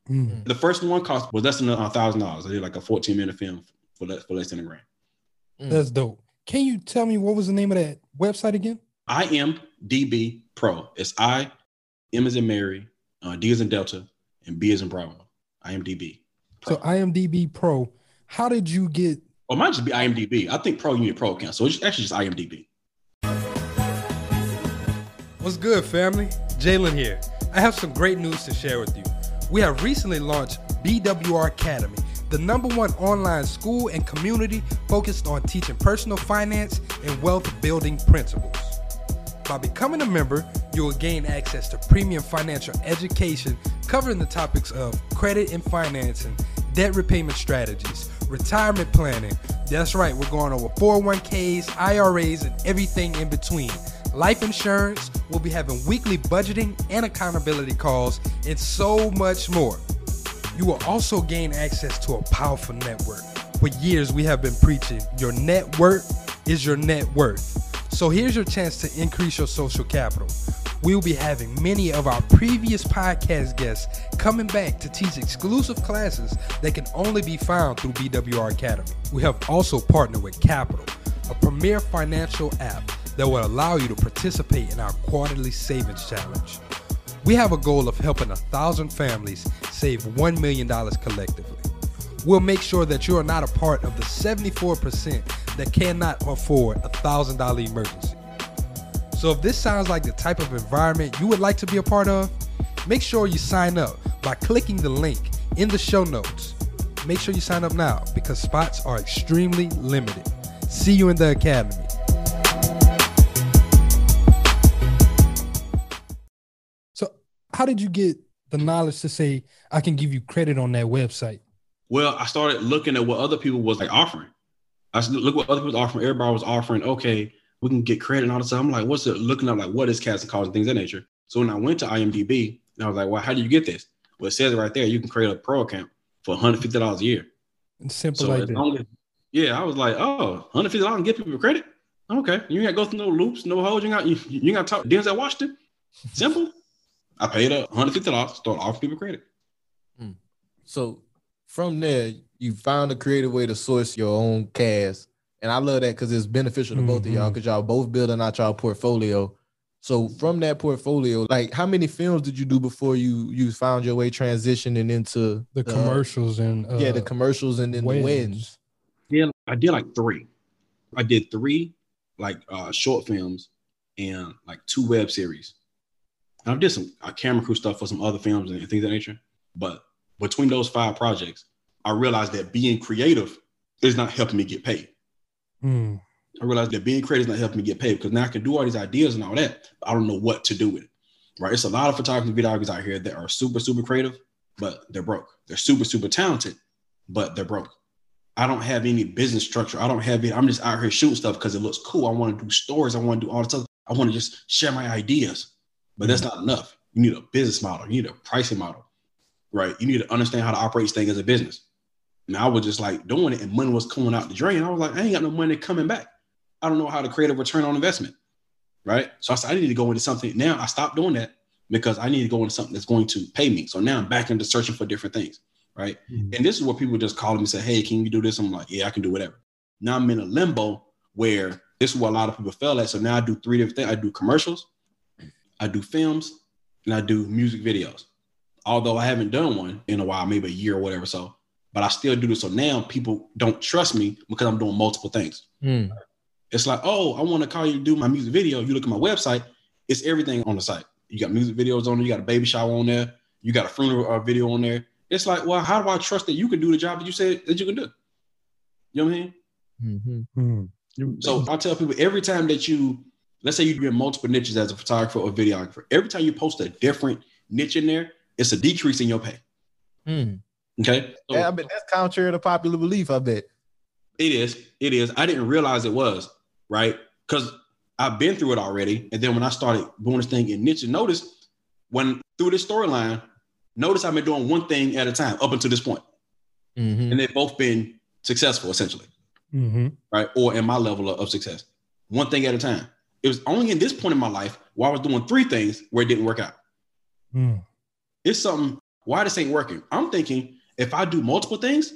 Mm. The first one cost was less than a thousand dollars. I did like a 14 minute film for less, for less than a grand. That's dope. Can you tell me what was the name of that website again? I am DB Pro. It's I, M as in Mary, uh, D as in Delta, and B as in Bravo. I am DB. So IMDb Pro. How did you get? Or mine might just be IMDb. I think Pro you need a Pro account, so it's actually just IMDb. What's good, family? Jalen here. I have some great news to share with you. We have recently launched BWR Academy, the number one online school and community focused on teaching personal finance and wealth building principles. By becoming a member, you will gain access to premium financial education covering the topics of credit and financing, debt repayment strategies, retirement planning. That's right, we're going over 401ks, IRAs, and everything in between. Life insurance, we'll be having weekly budgeting and accountability calls, and so much more. You will also gain access to a powerful network. For years, we have been preaching your network is your net worth. So here's your chance to increase your social capital. We will be having many of our previous podcast guests coming back to teach exclusive classes that can only be found through BWR Academy. We have also partnered with Qapital, a premier financial app that will allow you to participate in our quarterly savings challenge. We have a goal of helping a thousand families save $1 million collectively. We'll make sure that you are not a part of the 74% that cannot afford a $1,000 emergency. So if this sounds like the type of environment you would like to be a part of, make sure you sign up by clicking the link in the show notes. Make sure you sign up now because spots are extremely limited. See you in the academy. How did you get the knowledge to say I can give you credit on that website? Well, I started looking at what other people was like offering. I said, look what other people was offering. Everybody was offering, okay, we can get credit and all this stuff. I'm like, what's it looking up like what is casting calls and things of that nature? So when I went to IMDb and I was like, well, how do you get this? Well, it says right there. You can create a pro account for $150 a year. It's simple So like as that. as, yeah, I was like, oh, $150 and get people credit. Okay. You ain't got to go through no loops, no holes. You got you, you got to talk Denzel Washington. Simple. I paid a $150, to start offering people credit. So from there, you found a creative way to source your own cast. And I love that because it's beneficial to both of y'all because y'all both building out y'all portfolio. So from that portfolio, like how many films did you do before you you found your way transitioning into The commercials and yeah, the uh, commercials and then the wins. wins. Yeah, I did like three. I did three like uh short films and like two web series. And I did some camera crew stuff for some other films and things of that nature. But between those five projects, I realized that being creative is not helping me get paid. Hmm. I realized that being creative is not helping me get paid because now I can do all these ideas and all that, but I don't know what to do with it. Right? It's a lot of photographers and videographers out here that are super, super creative, but they're broke. They're super, super talented, but they're broke. I don't have any business structure. I don't have it. I'm just out here shooting stuff because it looks cool. I want to do stories. I want to do all this stuff. I want to just share my ideas, but that's mm-hmm. not enough. You need a business model. You need a pricing model, right? You need to understand how to operate this thing as a business. And I was just like doing it, and money was coming out the drain. I was like, I ain't got no money coming back. I don't know how to create a return on investment, right? So I said, I need to go into something. Now I stopped doing that because I need to go into something that's going to pay me. So now I'm back into searching for different things, right? Mm-hmm. And this is where people just call me and say, Hey, can you do this? I'm like, Yeah, I can do whatever. Now I'm in a limbo where this is where a lot of people fell at. So now I do three different things. I do commercials, I do films, and I do music videos. Although I haven't done one in a while, maybe a year or whatever. So, but I still do this. So now people don't trust me because I'm doing multiple things. Hmm. It's like, oh, I want to call you to do my music video. You look at my website, it's everything on the site. You got music videos on there, you got a baby shower on there, you got a funeral uh, video on there. It's like, well, how do I trust that you can do the job that you said that you can do? You know what I mean? Mm-hmm. Hmm. So I tell people every time that you, let's say you're doing multiple niches as a photographer or videographer, every time you post a different niche in there, it's a decrease in your pay. Hmm. Okay. So Yeah, I bet that's contrary to popular belief. I bet. it is. It is. I didn't realize it was right because I've been through it already. And then when I started doing this thing in niche, and notice when through this storyline, notice I've been doing one thing at a time up until this point. Mhm. and they've both been successful essentially. Mm-hmm. right? Or in my level of, of success, one thing at a time. It was only in this point in my life where I was doing three things where it didn't work out. Hmm. It's something, why this ain't working? I'm thinking if I do multiple things,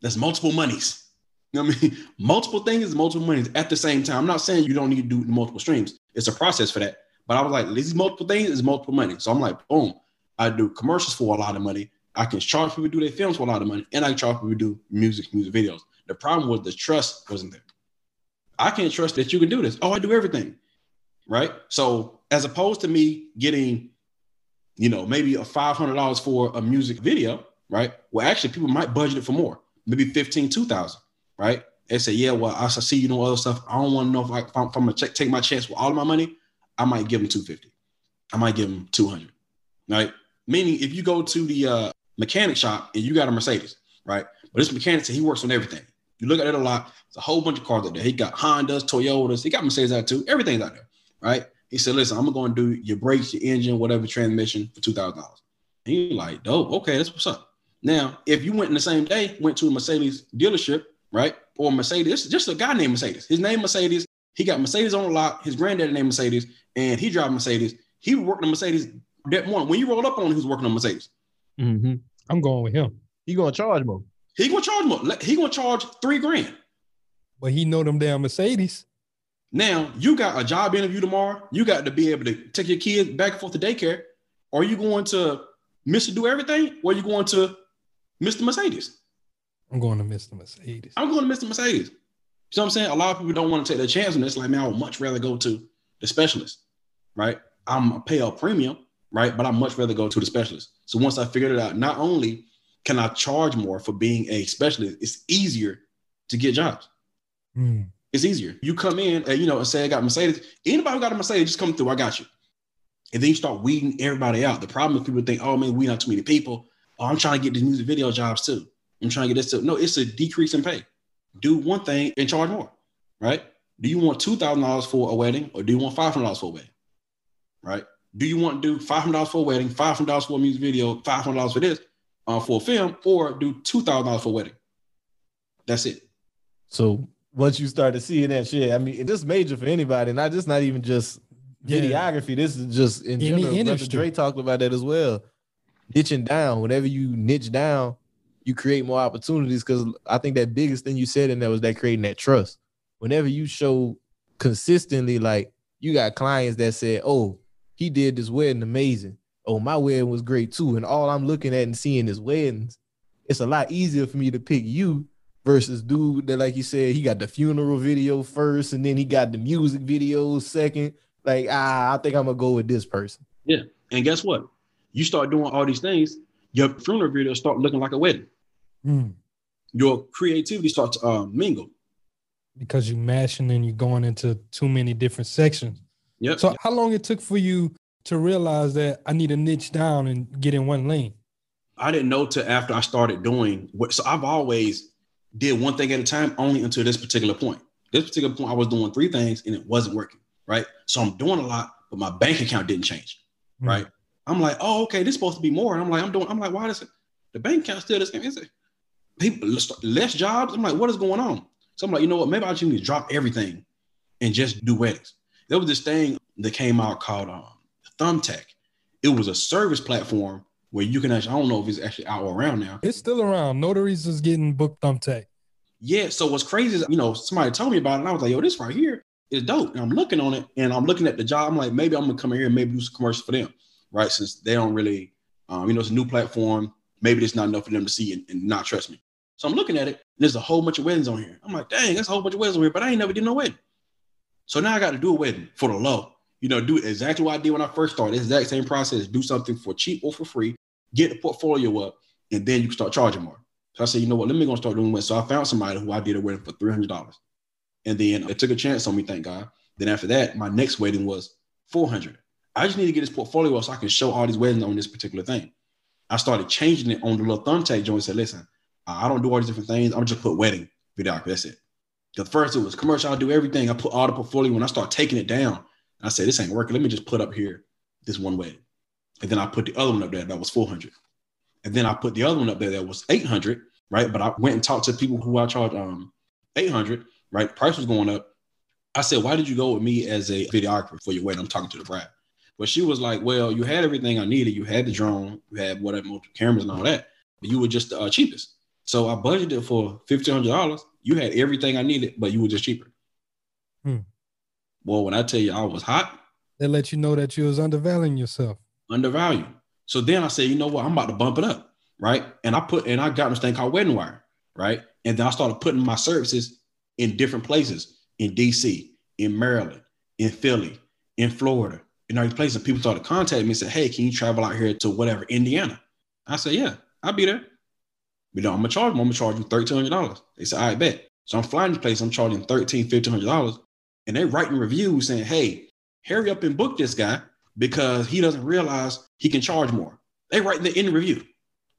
that's multiple monies. You know what I mean? Multiple things is multiple monies at the same time. I'm not saying you don't need to do multiple streams. It's a process for that. But I was like, these multiple things is multiple money. So I'm like, boom, I do commercials for a lot of money. I can charge people to do their films for a lot of money, and I can charge people to do music, music videos. The problem was the trust wasn't there. I can't trust that you can do this. Oh, I do everything. Right. So as opposed to me getting, you know, maybe a $500 for a music video, right? Well, actually, people might budget it for more. maybe 15, 2000, right? They say, yeah, well, I see you know other stuff. I don't want to know if, I, if I'm, if I'm gonna take my chance with all of my money. I might give them 250. I might give them 200, right? Meaning if you go to the uh, mechanic shop and you got a Mercedes, right? But this mechanic he works on everything. You look at it a lot. It's a whole bunch of cars out there. He got Hondas, Toyotas. He got Mercedes out too. Everything's out there, right? He said, listen, I'm going to do your brakes, your engine, whatever transmission for $2,000. And you're like, dope. Okay, that's what's up. Now, if you went in the same day, went to a Mercedes dealership, right? Or Mercedes, just a guy named Mercedes. His name Mercedes. He got Mercedes on the lot. His granddaddy named Mercedes, and he drive Mercedes. He worked on Mercedes that morning. When you rolled up on him, he was working on Mercedes. Mm-hmm. I'm going with him. He gonna charge more. He gonna charge more. He gonna charge three grand. But he know them damn Mercedes. Now you got a job interview tomorrow. You got to be able to take your kids back and forth to daycare. Are you going to Mr. Do Everything, or are you going to Mr. Mercedes? I'm going to Mr. Mercedes. I'm going to Mr. Mercedes. You know what I'm saying? A lot of people don't want to take their chance on this. Like, man, I would much rather go to the specialist, right? I'm a pay a premium, right? But I much rather go to the specialist. So once I figured it out, not only can I charge more for being a specialist, it's easier to get jobs. Mm. It's easier. You come in and you know and say I got Mercedes. Anybody who got a Mercedes, just come through. I got you. And then you start weeding everybody out. The problem is people think, oh man, we not too many people. Oh, I'm trying to get these music video jobs too. I'm trying to get this too. No, it's a decrease in pay. Do one thing and charge more, right? Do you want two thousand dollars for a wedding, or do you want five hundred dollars for a wedding? Right? Do you want to do five hundred dollars for a wedding, five hundred dollars for a music video, five hundred dollars for this, uh, for a film, or do two thousand dollars for a wedding? That's it. So once you start to see that shit, I mean, this major for anybody, not just not even just Yeah. videography. This is just in Any general. Brother industry. Dre talked about that as well. Niching down. Whenever you niche down, you create more opportunities. Because I think that biggest thing you said in there was that creating that trust. Whenever you show consistently, like you got clients that said, "Oh, he did this wedding amazing. Oh, my wedding was great too." And all I'm looking at and seeing is weddings. It's a lot easier for me to pick you versus dude that, like you said, he got the funeral video first, and then he got the music video second. Like, ah, I think I'm gonna go with this person. Yeah. And guess what? You start doing all these things, your funeral video start looking like a wedding. Mm. Your creativity starts to uh, mingle. Because you're mashing and you're going into too many different sections. Yep. So how long it took for you to realize that I need to niche down and get in one lane? I didn't know till after I started doing what. So I've always did one thing at a time, only until this particular point. This particular point, I was doing three things and it wasn't working. Right. So I'm doing a lot, but my bank account didn't change. Hmm. Right. I'm like, oh, okay, this is supposed to be more. And I'm like, I'm doing. I'm like, why does it? The bank account still the same? Is it? People less jobs. I'm like, what is going on? So I'm like, you know what? Maybe I just need to drop everything and just do weddings. There was this thing that came out called um, Thumbtack. It was a service platform where you can actually, I don't know if it's actually out or around now. It's still around. Notaries is getting booked thumbtack. Yeah. So what's crazy is, you know, somebody told me about it and I was like, yo, this right here is dope. And I'm looking on it and I'm looking at the job. I'm like, maybe I'm gonna come in here and maybe do some commercials for them, right? Since they don't really, um, you know, it's a new platform. Maybe it's not enough for them to see and, and not trust me. So I'm looking at it. And there's a whole bunch of weddings on here. I'm like, dang, that's a whole bunch of weddings on here, but I ain't never did no wedding. So now I got to do a wedding for the low. You know, do exactly what I did when I first started. It's the exact same process. Do something for cheap or for free. Get the portfolio up, and then you can start charging more. So I said, you know what? Let me go start doing weddings. So I found somebody who I did a wedding for three hundred dollars, and then it took a chance on me. Thank God. Then after that, my next wedding was four hundred. I just need to get this portfolio up so I can show all these weddings on this particular thing. I started changing it on the little thumbtack joint. Said, listen, I don't do all these different things. I'm just put wedding videography. That's it. The first it was commercial. I do everything. I put all the portfolio. When I start taking it down, I said, this ain't working. Let me just put up here this one wedding. And then I put the other one up there that was 400. And then I put the other one up there that was 800, right? But I went and talked to people who I charged um 800, right? Price was going up. I said, why did you go with me as a videographer for your wedding? I'm talking to the bride. But she was like, well, you had everything I needed. You had the drone, you had whatever multiple cameras and all that, but you were just the uh, cheapest. So I budgeted for fifteen hundred dollars. You had everything I needed, but you were just cheaper. Hmm. Well, when I tell you I was hot, They let you know that you was undervaluing yourself. undervalued. So then I said, you know what? I'm about to bump it up, right? And I put and I got this thing called Wedding Wire, right? And then I started putting my services in different places in DC, in Maryland, in Philly, in Florida, in all these places. People started contacting me and said, hey, can you travel out here to whatever Indiana? I said, yeah, I'll be there. You know, I'm gonna charge them. I'm gonna charge you thirteen hundred dollars. They said, I bet. So I'm flying this place. I'm charging thirteen, fifteen hundred dollars, and they're writing reviews saying, "Hey, hurry up and book this guy because he doesn't realize he can charge more." They writing the in the review.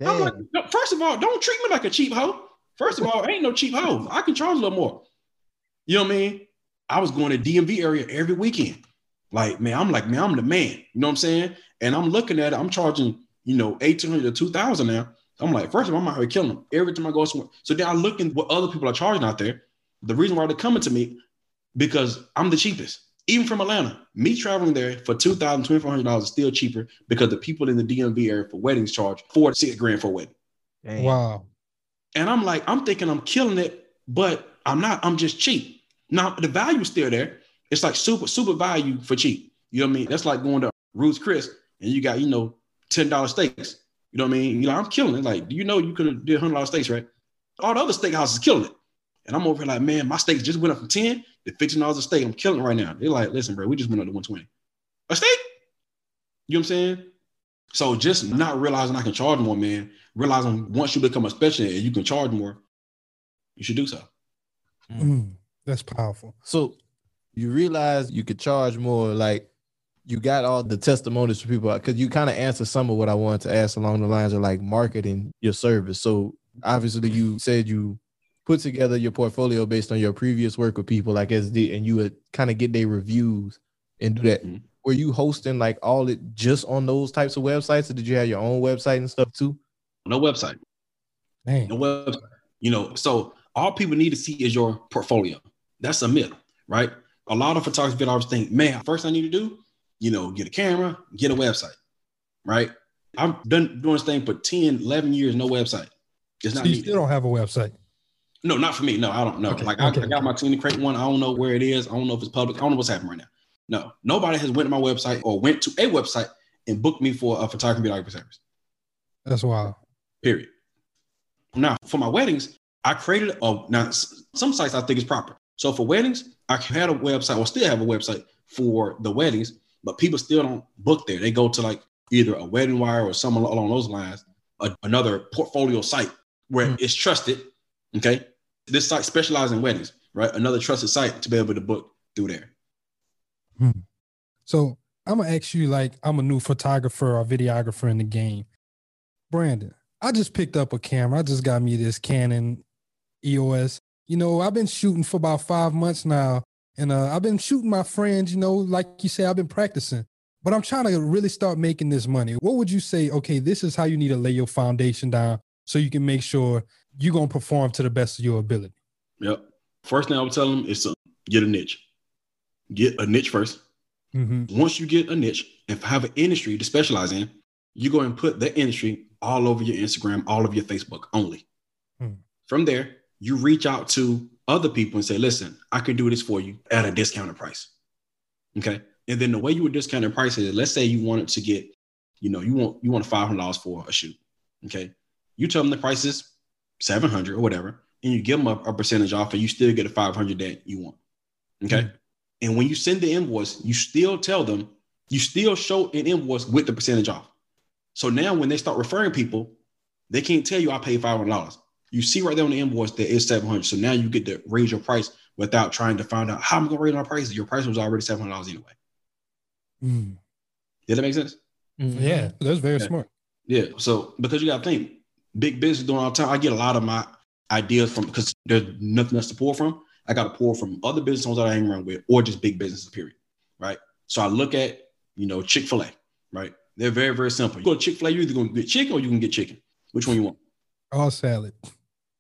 I'm like, first of all, don't treat me like a cheap hoe. First of all, I ain't no cheap hoe. I can charge a little more. You know what I mean? I was going to DMV area every weekend. Like, man, I'm like, man, I'm the man. You know what I'm saying? And I'm looking at it, I'm charging, you know, 1800 to 2000 now. I'm like, first of all, I'm out here killing them every time I go somewhere. So then I look at what other people are charging out there. The reason why they're coming to me, because I'm the cheapest. Even from Atlanta, me traveling there for $2,000, is still cheaper because the people in the DMV area for weddings charge four to six grand for a wedding. Wow. And I'm like, I'm thinking I'm killing it, but I'm not. I'm just cheap. Now the value's still there. It's like super, super value for cheap. You know what I mean? That's like going to Ruth's Chris and you got, you know, $10 steaks. You know what I mean? You know, I'm killing it. Like, do you know you could have did $100 steaks, right? All the other steak houses killing it. And I'm over here like, man, my steaks just went up from 10 to $15 a steak. I'm killing right now. They're like, listen, bro, we just went up to 120. A steak? You know what I'm saying? So just not realizing I can charge more, man. Realizing once you become a specialist and you can charge more, you should do so. Mm, that's powerful. So you realize you could charge more, like you got all the testimonies for people because you kind of answered some of what I wanted to ask along the lines of like marketing your service. So obviously you said you put together your portfolio based on your previous work with people like SD and you would kind of get their reviews and do that. Mm-hmm. Were you hosting like all it just on those types of websites or did you have your own website and stuff too? No website. Dang. No website. You know, so all people need to see is your portfolio. That's a myth, right? A lot of photographers videographers think, man, first I need to do, you know, get a camera, get a website, right? I've done doing this thing for 10, 11 years, no website. It's So not you needed. still don't have a website. No, not for me. No, I don't know. like I, okay, I got my team Crate one. I don't know where it is. I don't know if it's public. I don't know what's happening right now. No, nobody has went to my website or went to a website and booked me for a photography videography service. That's wild. Period. Now, for my weddings, I created a now some sites I think is proper. So for weddings, I had a website or still have a website for the weddings, but people still don't book there. They go to like either a wedding wire or something along those lines, a- another portfolio site where hmm. it's trusted. Okay. This site specializes in weddings, right? Another trusted site to be able to book through there. So I'm gonna ask you, like, I'm a new photographer or videographer in the game. Brandon, I just picked up a camera. I just got me this Canon EOS. You know, I've been shooting for about five months now, and uh, I've been shooting my friends. You know, like you say, I've been practicing, but I'm trying to really start making this money. What would you say? Okay, this is how you need to lay your foundation down so you can make sure you're gonna perform to the best of your ability. Yep. First thing I would tell them is to get a niche. Get a niche first. Mm-hmm. Once you get a niche and have an industry to specialize in, you go and put that industry all over your Instagram, all over your Facebook only. Hmm. From there, you reach out to other people and say, listen, I can do this for you at a discounted price. Okay. And then the way you would discount the price is let's say you wanted to get, you know, you want you want five hundred dollars for a shoot. Okay. You tell them the price is 700 or whatever, and you give them a, a percentage off and you still get a 500 that you want. Okay. And when you send the invoice, you still tell them, you still show an invoice with the percentage off. So now when they start referring people, they can't tell you I paid $500. You see right there on the invoice that it's 700. So now you get to raise your price without trying to find out how I'm going to raise my prices. Your price was already $700 anyway. Mm. Did that make sense? Yeah, that's very Yeah. smart. Yeah. So because you got to think, big business doing all the time. I get a lot of my ideas from because there's nothing else to pull from. I got to pull from other business owners that I hang around with, or just big businesses. Period. Right. So I look at you know Chick Fil A. Right. They're very very simple. You go to Chick Fil A, you're either going to get chicken or you can get chicken. Which one you want? All salad.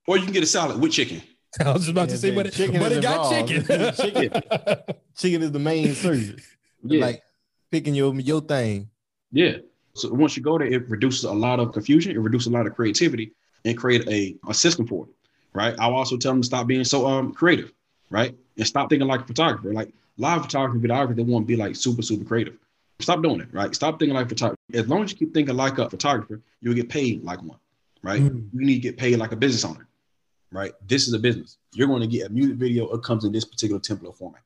Or you can get a salad with chicken. I was just about to say, but, it, but it got chicken. chicken. Chicken is the main service. Yeah. Like picking your your thing. Yeah. So once you go there, it reduces a lot of confusion. It reduces a lot of creativity and create a, a system for it. Right. I'll also tell them to stop being so um creative. Right. And stop thinking like a photographer. Like a lot of photography, videography, they want to be like super, super creative. Stop doing it. Right. Stop thinking like a photographer. As long as you keep thinking like a photographer, you'll get paid like one. Right. Mm. You need to get paid like a business owner. Right. This is a business. You're going to get a music video. It comes in this particular template format.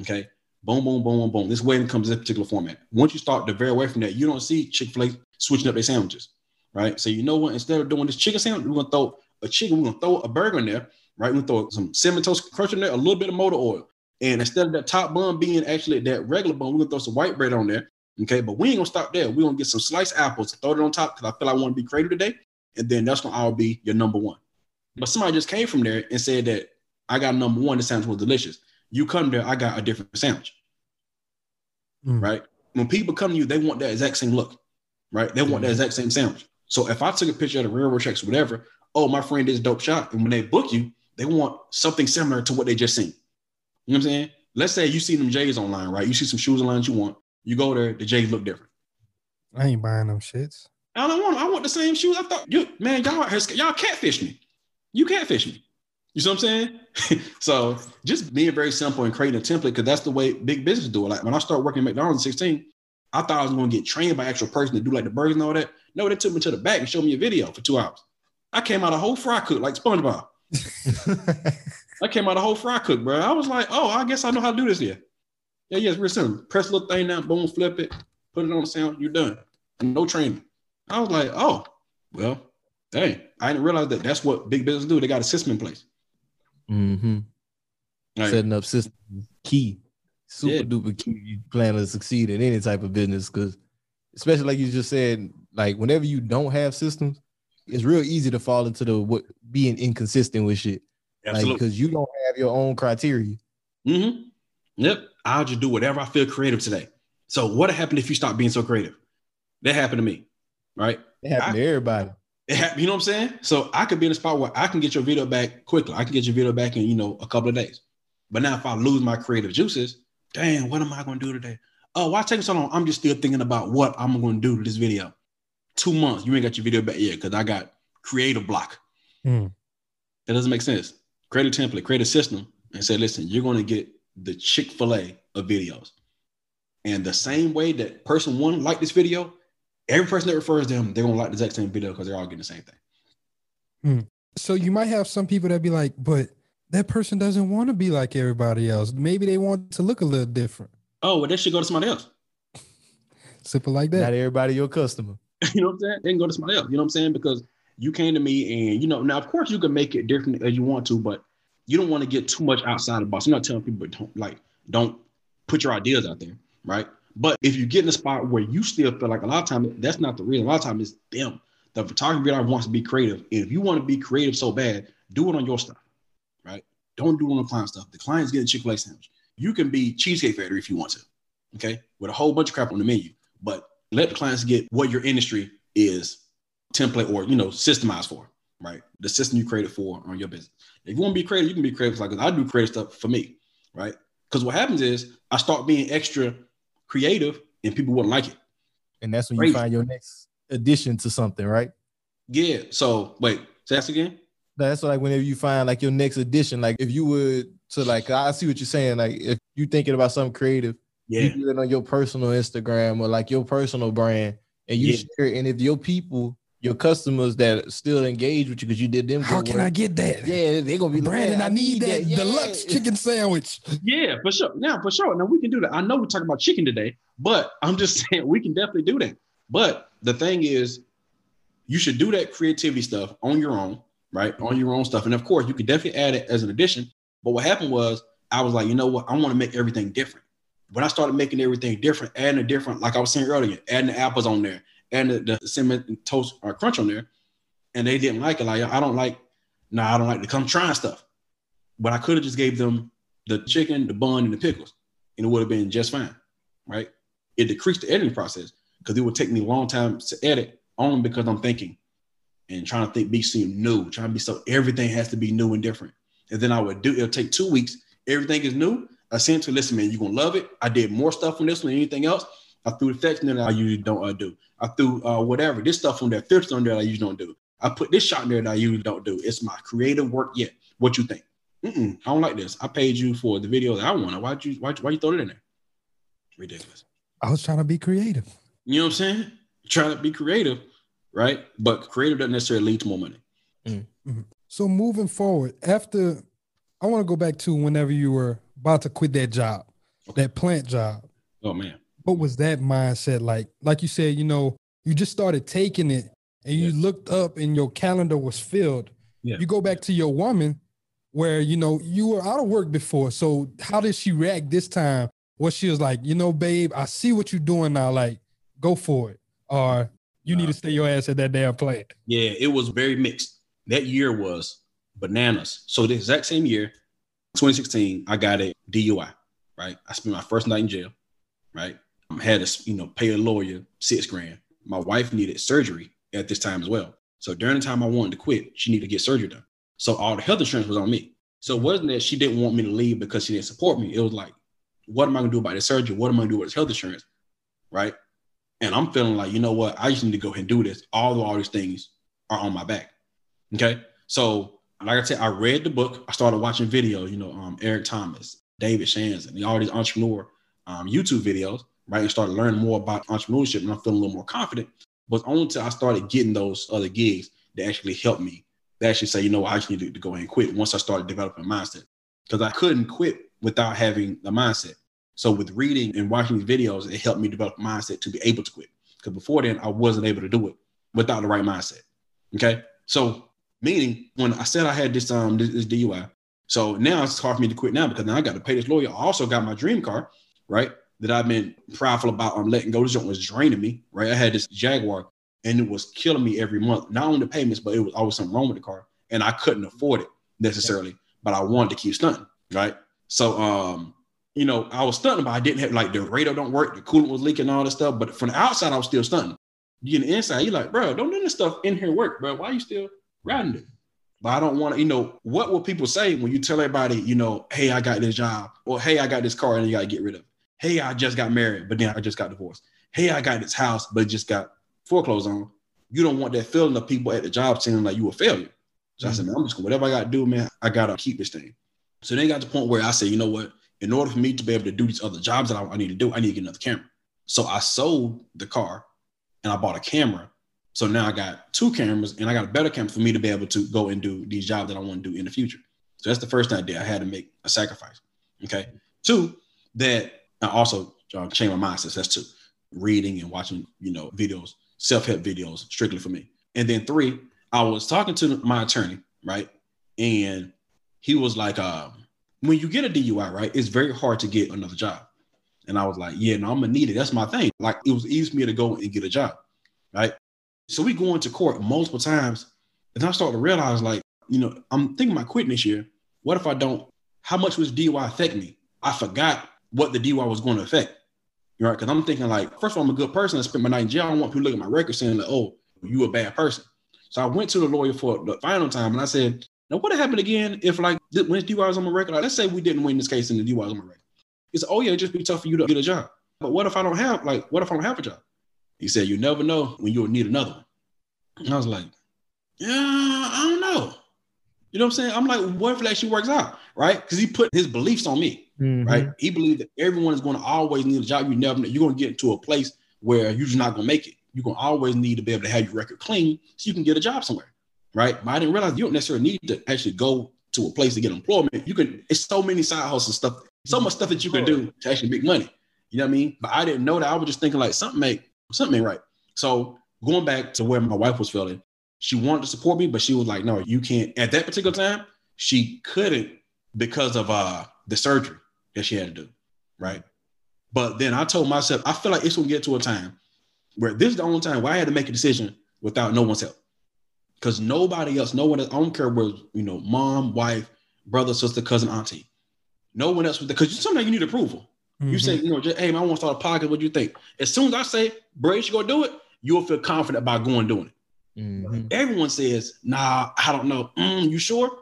Okay. Boom, boom, boom, boom, boom. This wedding comes in this particular format. Once you start to veer away from that, you don't see Chick fil A switching up their sandwiches. right? So you know what? Instead of doing this chicken sandwich, we're gonna throw a chicken. We're gonna throw a burger in there, right? We're gonna throw some cinnamon toast crunch in there, a little bit of motor oil, and instead of that top bun being actually that regular bun, we're gonna throw some white bread on there. Okay, but we ain't gonna stop there. We're gonna get some sliced apples, throw it on top because I feel I want to be creative today, and then that's gonna all be your number one. But somebody just came from there and said that I got number one. The sandwich was delicious. You come there, I got a different sandwich. Hmm. Right? When people come to you, they want that exact same look. Right? They want that hmm. exact same sandwich. So if I took a picture of the railroad tracks, whatever, oh, my friend is dope shot, and when they book you, they want something similar to what they just seen. You know what I'm saying? Let's say you see them J's online, right? You see some shoes online that you want. You go there, the J's look different. I ain't buying them shits. I don't want. 'em. I want the same shoes. I thought you, man, y'all y'all catfish me. You catfish me. You see what I'm saying? so just being very simple and creating a template because that's the way big business do it. Like when I started working at McDonald's at 16, I thought I was going to get trained by actual person to do like the burgers and all that. No, they took me to the back and showed me a video for two hours. I came out a whole fry cook like SpongeBob. I came out a whole fry cook, bro. I was like, oh, I guess I know how to do this here. Yeah, yeah, it's real simple. Press a little thing down, boom, flip it, put it on the sound, you're done. No training. I was like, oh, well, dang. I didn't realize that that's what big business do. They got a system in place. Mm-hmm. Right. Setting up systems key, super Yeah. duper key. You plan to succeed in any type of business because, especially like you just said, like whenever you don't have systems, it's real easy to fall into the what being inconsistent with shit. Like Absolutely. because you don't have your own criteria. Mm-hmm. Yep. I'll just do whatever I feel creative today. So what happened if you stop being so creative? That happened to me, right? It happened to everybody. Hap- you know what I'm saying? So I could be in a spot where I can get your video back quickly. I can get your video back in, you know, a couple of days. But now if I lose my creative juices, damn, what am I going to do today? Oh, why take so long? I'm just still thinking about what I'm going to do to this video. Two months, you ain't got your video back yet because I got creative block. Hmm. That doesn't make sense. Create a template, create a system, and say, listen, you're going to get the Chick fil A of videos. And the same way that person one liked this video, every person that refers to them, they're going to like the exact same video because they're all getting the same thing. Hmm. So you might have some people that be like, but that person doesn't want to be like everybody else. Maybe they want to look a little different. Oh, well, they should go to somebody else. Simple like that. Not everybody your customer. you know what I'm saying? They can go to somebody else. You know what I'm saying? Because you came to me and, you know, now, of course, you can make it different as you want to, but you don't want to get too much outside the box. I'm not telling people but don't like, don't put your ideas out there, right? But if you get in a spot where you still feel like a lot of time that's not the reason. A lot of time it's them. The photography wants to be creative. And if you want to be creative so bad, do it on your stuff, right? Don't do it on the client stuff. The client's getting Chick-fil-A sandwich. You can be Cheesecake Factory if you want to, okay? With a whole bunch of crap on the menu. But let the clients get what your industry is template or, you know, systemized for, right? The system you created for on your business. If you want to be creative, you can be creative. Like I do creative stuff for me, right? Because what happens is I start being extra creative and people wouldn't like it. And that's when Crazy. you find your next addition to something, right? Yeah. So wait, say that again. That's like whenever you find like your next addition, like if you would to like I see what you're saying, like if you're thinking about something creative, Yeah. you do it on your personal Instagram or like your personal brand, and you Yeah. share it. And if your people, your customers that still engage with you because you did them, How can work, I get that? Yeah, they're gonna be like, Brandon, "Man, I need that Yeah. deluxe chicken sandwich. Yeah, for sure. Now, for sure. Now we can do that. I know we're talking about chicken today, but I'm just saying we can definitely do that. But the thing is, you should do that creativity stuff on your own, right? On your own stuff. And of course, you could definitely add it as an addition. But what happened was, I was like, you know what? I want to make everything different. When I started making everything different, adding a different, like I was saying earlier, adding the apples on there, adding the, cinnamon toast or crunch on there, and they didn't like it. Like I don't like, no, I don't like to come trying stuff. But I could have just gave them the chicken, the bun, and the pickles, and it would have been just fine, right? It decreased the editing process because it would take me a long time to edit only because I'm thinking and trying to think, be seem new, trying to be so everything has to be new and different. And then I would do it'll take two weeks. Everything is new. I sent to listen, man, you're gonna love it. I did more stuff on this one than anything else. I threw the effects in there that I usually don't uh, do. I threw uh, whatever this stuff on there, filters on there that I usually don't do. I put this shot in there that I usually don't do. It's my creative work yet. What you think? Mm-mm, I don't like this. I paid you for the video that I wanted. Why'd you why why you throw it in there? Ridiculous. I was trying to be creative. You know what I'm saying? Trying to be creative, right? But creative doesn't necessarily lead to more money. So moving forward, after I want to go back to whenever you were about to quit that job, that plant job. Oh man. What was that mindset like? Like you said, you know, you just started taking it and you looked up and your calendar was filled, Yeah. you go back to your woman where you know you were out of work before. So how did she react this time? What she was like, you know, babe, I see what you're doing now. Like, go for it. Or you need to stay your ass at that damn plant. Yeah, it was very mixed. That year was bananas. So the exact same year, 2016, I got a DUI. Right, I spent my first night in jail. Right, had to you know pay a lawyer six grand. My wife needed surgery at this time as well. So during the time I wanted to quit, she needed to get surgery done. So all the health insurance was on me. So it wasn't that she didn't want me to leave because she didn't support me. It was like, what am I gonna do about this surgery? What am I gonna do with this health insurance? Right. And I'm feeling like, you know what? I just need to go ahead and do this. Although all these things are on my back. Okay. So, like I said, I read the book. I started watching videos, you know, um, Eric Thomas, David Shanson, all these entrepreneur um, YouTube videos, right? And started learning more about entrepreneurship. And I'm feeling a little more confident. But only until I started getting those other gigs that actually helped me. They actually say, you know, I just need to, to go ahead and quit once I started developing a mindset. Because I couldn't quit without having the mindset. So with reading and watching these videos, it helped me develop a mindset to be able to quit. Because before then, I wasn't able to do it without the right mindset. Okay. So meaning when I said I had this um this, this DUI, so now it's hard for me to quit now because now I got to pay this lawyer. I also got my dream car, right? That I've been prideful about um letting go. This joint was draining me, right? I had this Jaguar and it was killing me every month. Not only the payments, but it was always something wrong with the car. And I couldn't afford it necessarily, but I wanted to keep stunting, right? So um you know, I was stunting, but I didn't have like the radio don't work, the coolant was leaking, all this stuff. But from the outside, I was still stunting. You get the inside, you're like, bro, don't do this stuff in here work, bro. Why you still riding it? But I don't want to, you know, what will people say when you tell everybody, you know, hey, I got this job, or hey, I got this car and you gotta get rid of it. Hey, I just got married, but then I just got divorced. Hey, I got this house, but it just got foreclosed on. You don't want that feeling of people at the job saying like you a failure. So I said, mm-hmm. man, I'm just going, whatever I gotta do, man, I gotta keep this thing. So then got to the point where I said, you know what? in order for me to be able to do these other jobs that I, I, need to do, I need to get another camera. So I sold the car and I bought a camera. So now I got two cameras and I got a better camera for me to be able to go and do these jobs that I want to do in the future. So that's the first thing I did. I had to make a sacrifice. Okay. Two, that I also uh, changed my mindset. That's two, reading and watching, you know, videos, self-help videos strictly for me. And then three, I was talking to my attorney, right? And he was like, um, when you get a DUI, right, it's very hard to get another job. And I was like, yeah, no, I'm gonna need it. That's my thing. Like it was easy for me to go and get a job, right? So we go into court multiple times, and I start to realize, like, you know, I'm thinking about quitting this year. What if I don't? How much was DUI affect me? I forgot what the DUI was going to affect, right? Because I'm thinking, like, first of all, I'm a good person. I spent my night in jail. I don't want people to look at my record saying, like, oh, you a bad person. So I went to the lawyer for the final time, and I said, now, what happened again if like when DUI was on my record? Like, let's say we didn't win this case and the DUI was on my record. It's oh yeah, it'd just be tough for you to get a job. But what if I don't have like what if I don't have a job? He said, You never know when you'll need another one. And I was like, Yeah, I don't know. You know what I'm saying? I'm like, what if it actually works out? Right? Because he put his beliefs on me. Mm-hmm. Right. He believed that everyone is going to always need a job. You never know. You're going to get into a place where you're just not going to make it. You're going to always need to be able to have your record clean so you can get a job somewhere right? But I didn't realize you don't necessarily need to actually go to a place to get employment. You can, it's so many side hustles stuff, so much stuff that you can do to actually make money. You know what I mean? But I didn't know that. I was just thinking like something ain't something ain't right. So going back to where my wife was feeling, she wanted to support me, but she was like, no, you can't. At that particular time, she couldn't because of uh the surgery that she had to do. Right. But then I told myself, I feel like it's gonna get to a time where this is the only time where I had to make a decision without no one's help because nobody else, no one else, I don't care where, you know, mom, wife, brother, sister, cousin, auntie. No one else, because you sometimes you need approval. Mm-hmm. You say, you know, just, hey, man, I want to start a podcast. What do you think? As soon as I say, bro, you go do it, you'll feel confident about going doing it. Mm-hmm. Everyone says, nah, I don't know. Mm, you sure?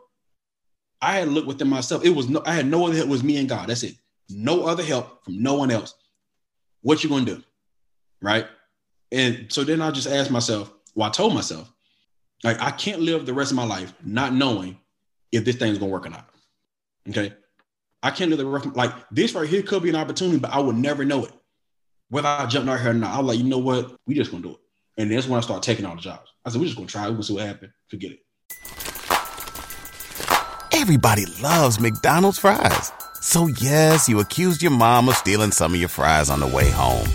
I had to look within myself. It was no, I had no other help. It was me and God. That's it. No other help from no one else. What you gonna do? Right. And so then I just asked myself, well, I told myself, like I can't live the rest of my life not knowing if this thing's gonna work or not. Okay. I can't live the rest like this right here could be an opportunity, but I would never know it. Whether I jumped out here or not, I was like, you know what? We just gonna do it. And that's when I started taking all the jobs. I said, we're just gonna try, we're gonna see what happens. Forget it. Everybody loves McDonald's fries. So yes, you accused your mom of stealing some of your fries on the way home.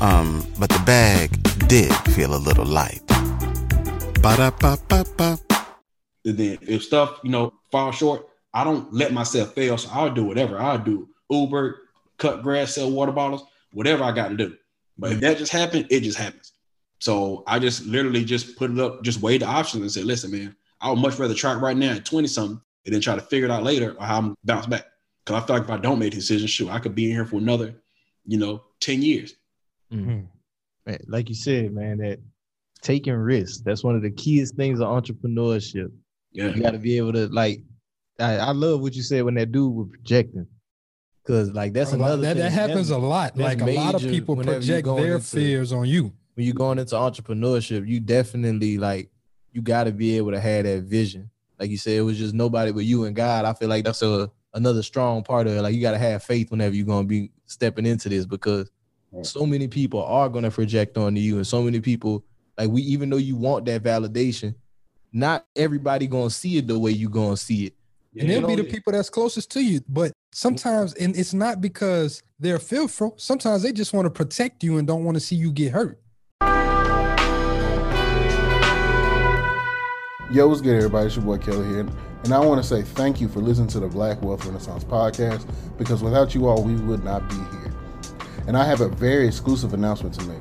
Um, but the bag did feel a little light. Ba-da-ba-ba-ba. And then if stuff, you know, fall short, I don't let myself fail. So I'll do whatever. I'll do Uber, cut grass, sell water bottles, whatever I got to do. But if that just happened, it just happens. So I just literally just put it up, just weighed the options and said, listen, man, I would much rather try it right now at 20 something and then try to figure it out later or how I'm bounce back. Cause I feel like if I don't make a decision, shoot, I could be in here for another, you know, 10 years. Mm-hmm. Mm-hmm. Man, like you said, man, that taking risks, that's one of the keyest things of entrepreneurship. Yeah. You got to be able to, like, I, I love what you said when that dude was projecting. Cause like that's another that- thing. that happens That's- a lot. Like, a lot of people project their into- fears on you. When you're going into entrepreneurship, you definitely like you got to be able to have that vision. Like you said, it was just nobody but you and God. I feel like that's a another strong part of it. Like you got to have faith whenever you're gonna be stepping into this because so many people are gonna project onto you, and so many people like we even though you want that validation, not everybody gonna see it the way you gonna see it. and they'll be the people that's closest to you. But sometimes, and it's not because they're fearful. Sometimes they just want to protect you and don't want to see you get hurt. Yo, what's good, everybody? It's your boy Kelly here. And I want to say thank you for listening to the Black Wealth Renaissance podcast because without you all, we would not be here. And I have a very exclusive announcement to make.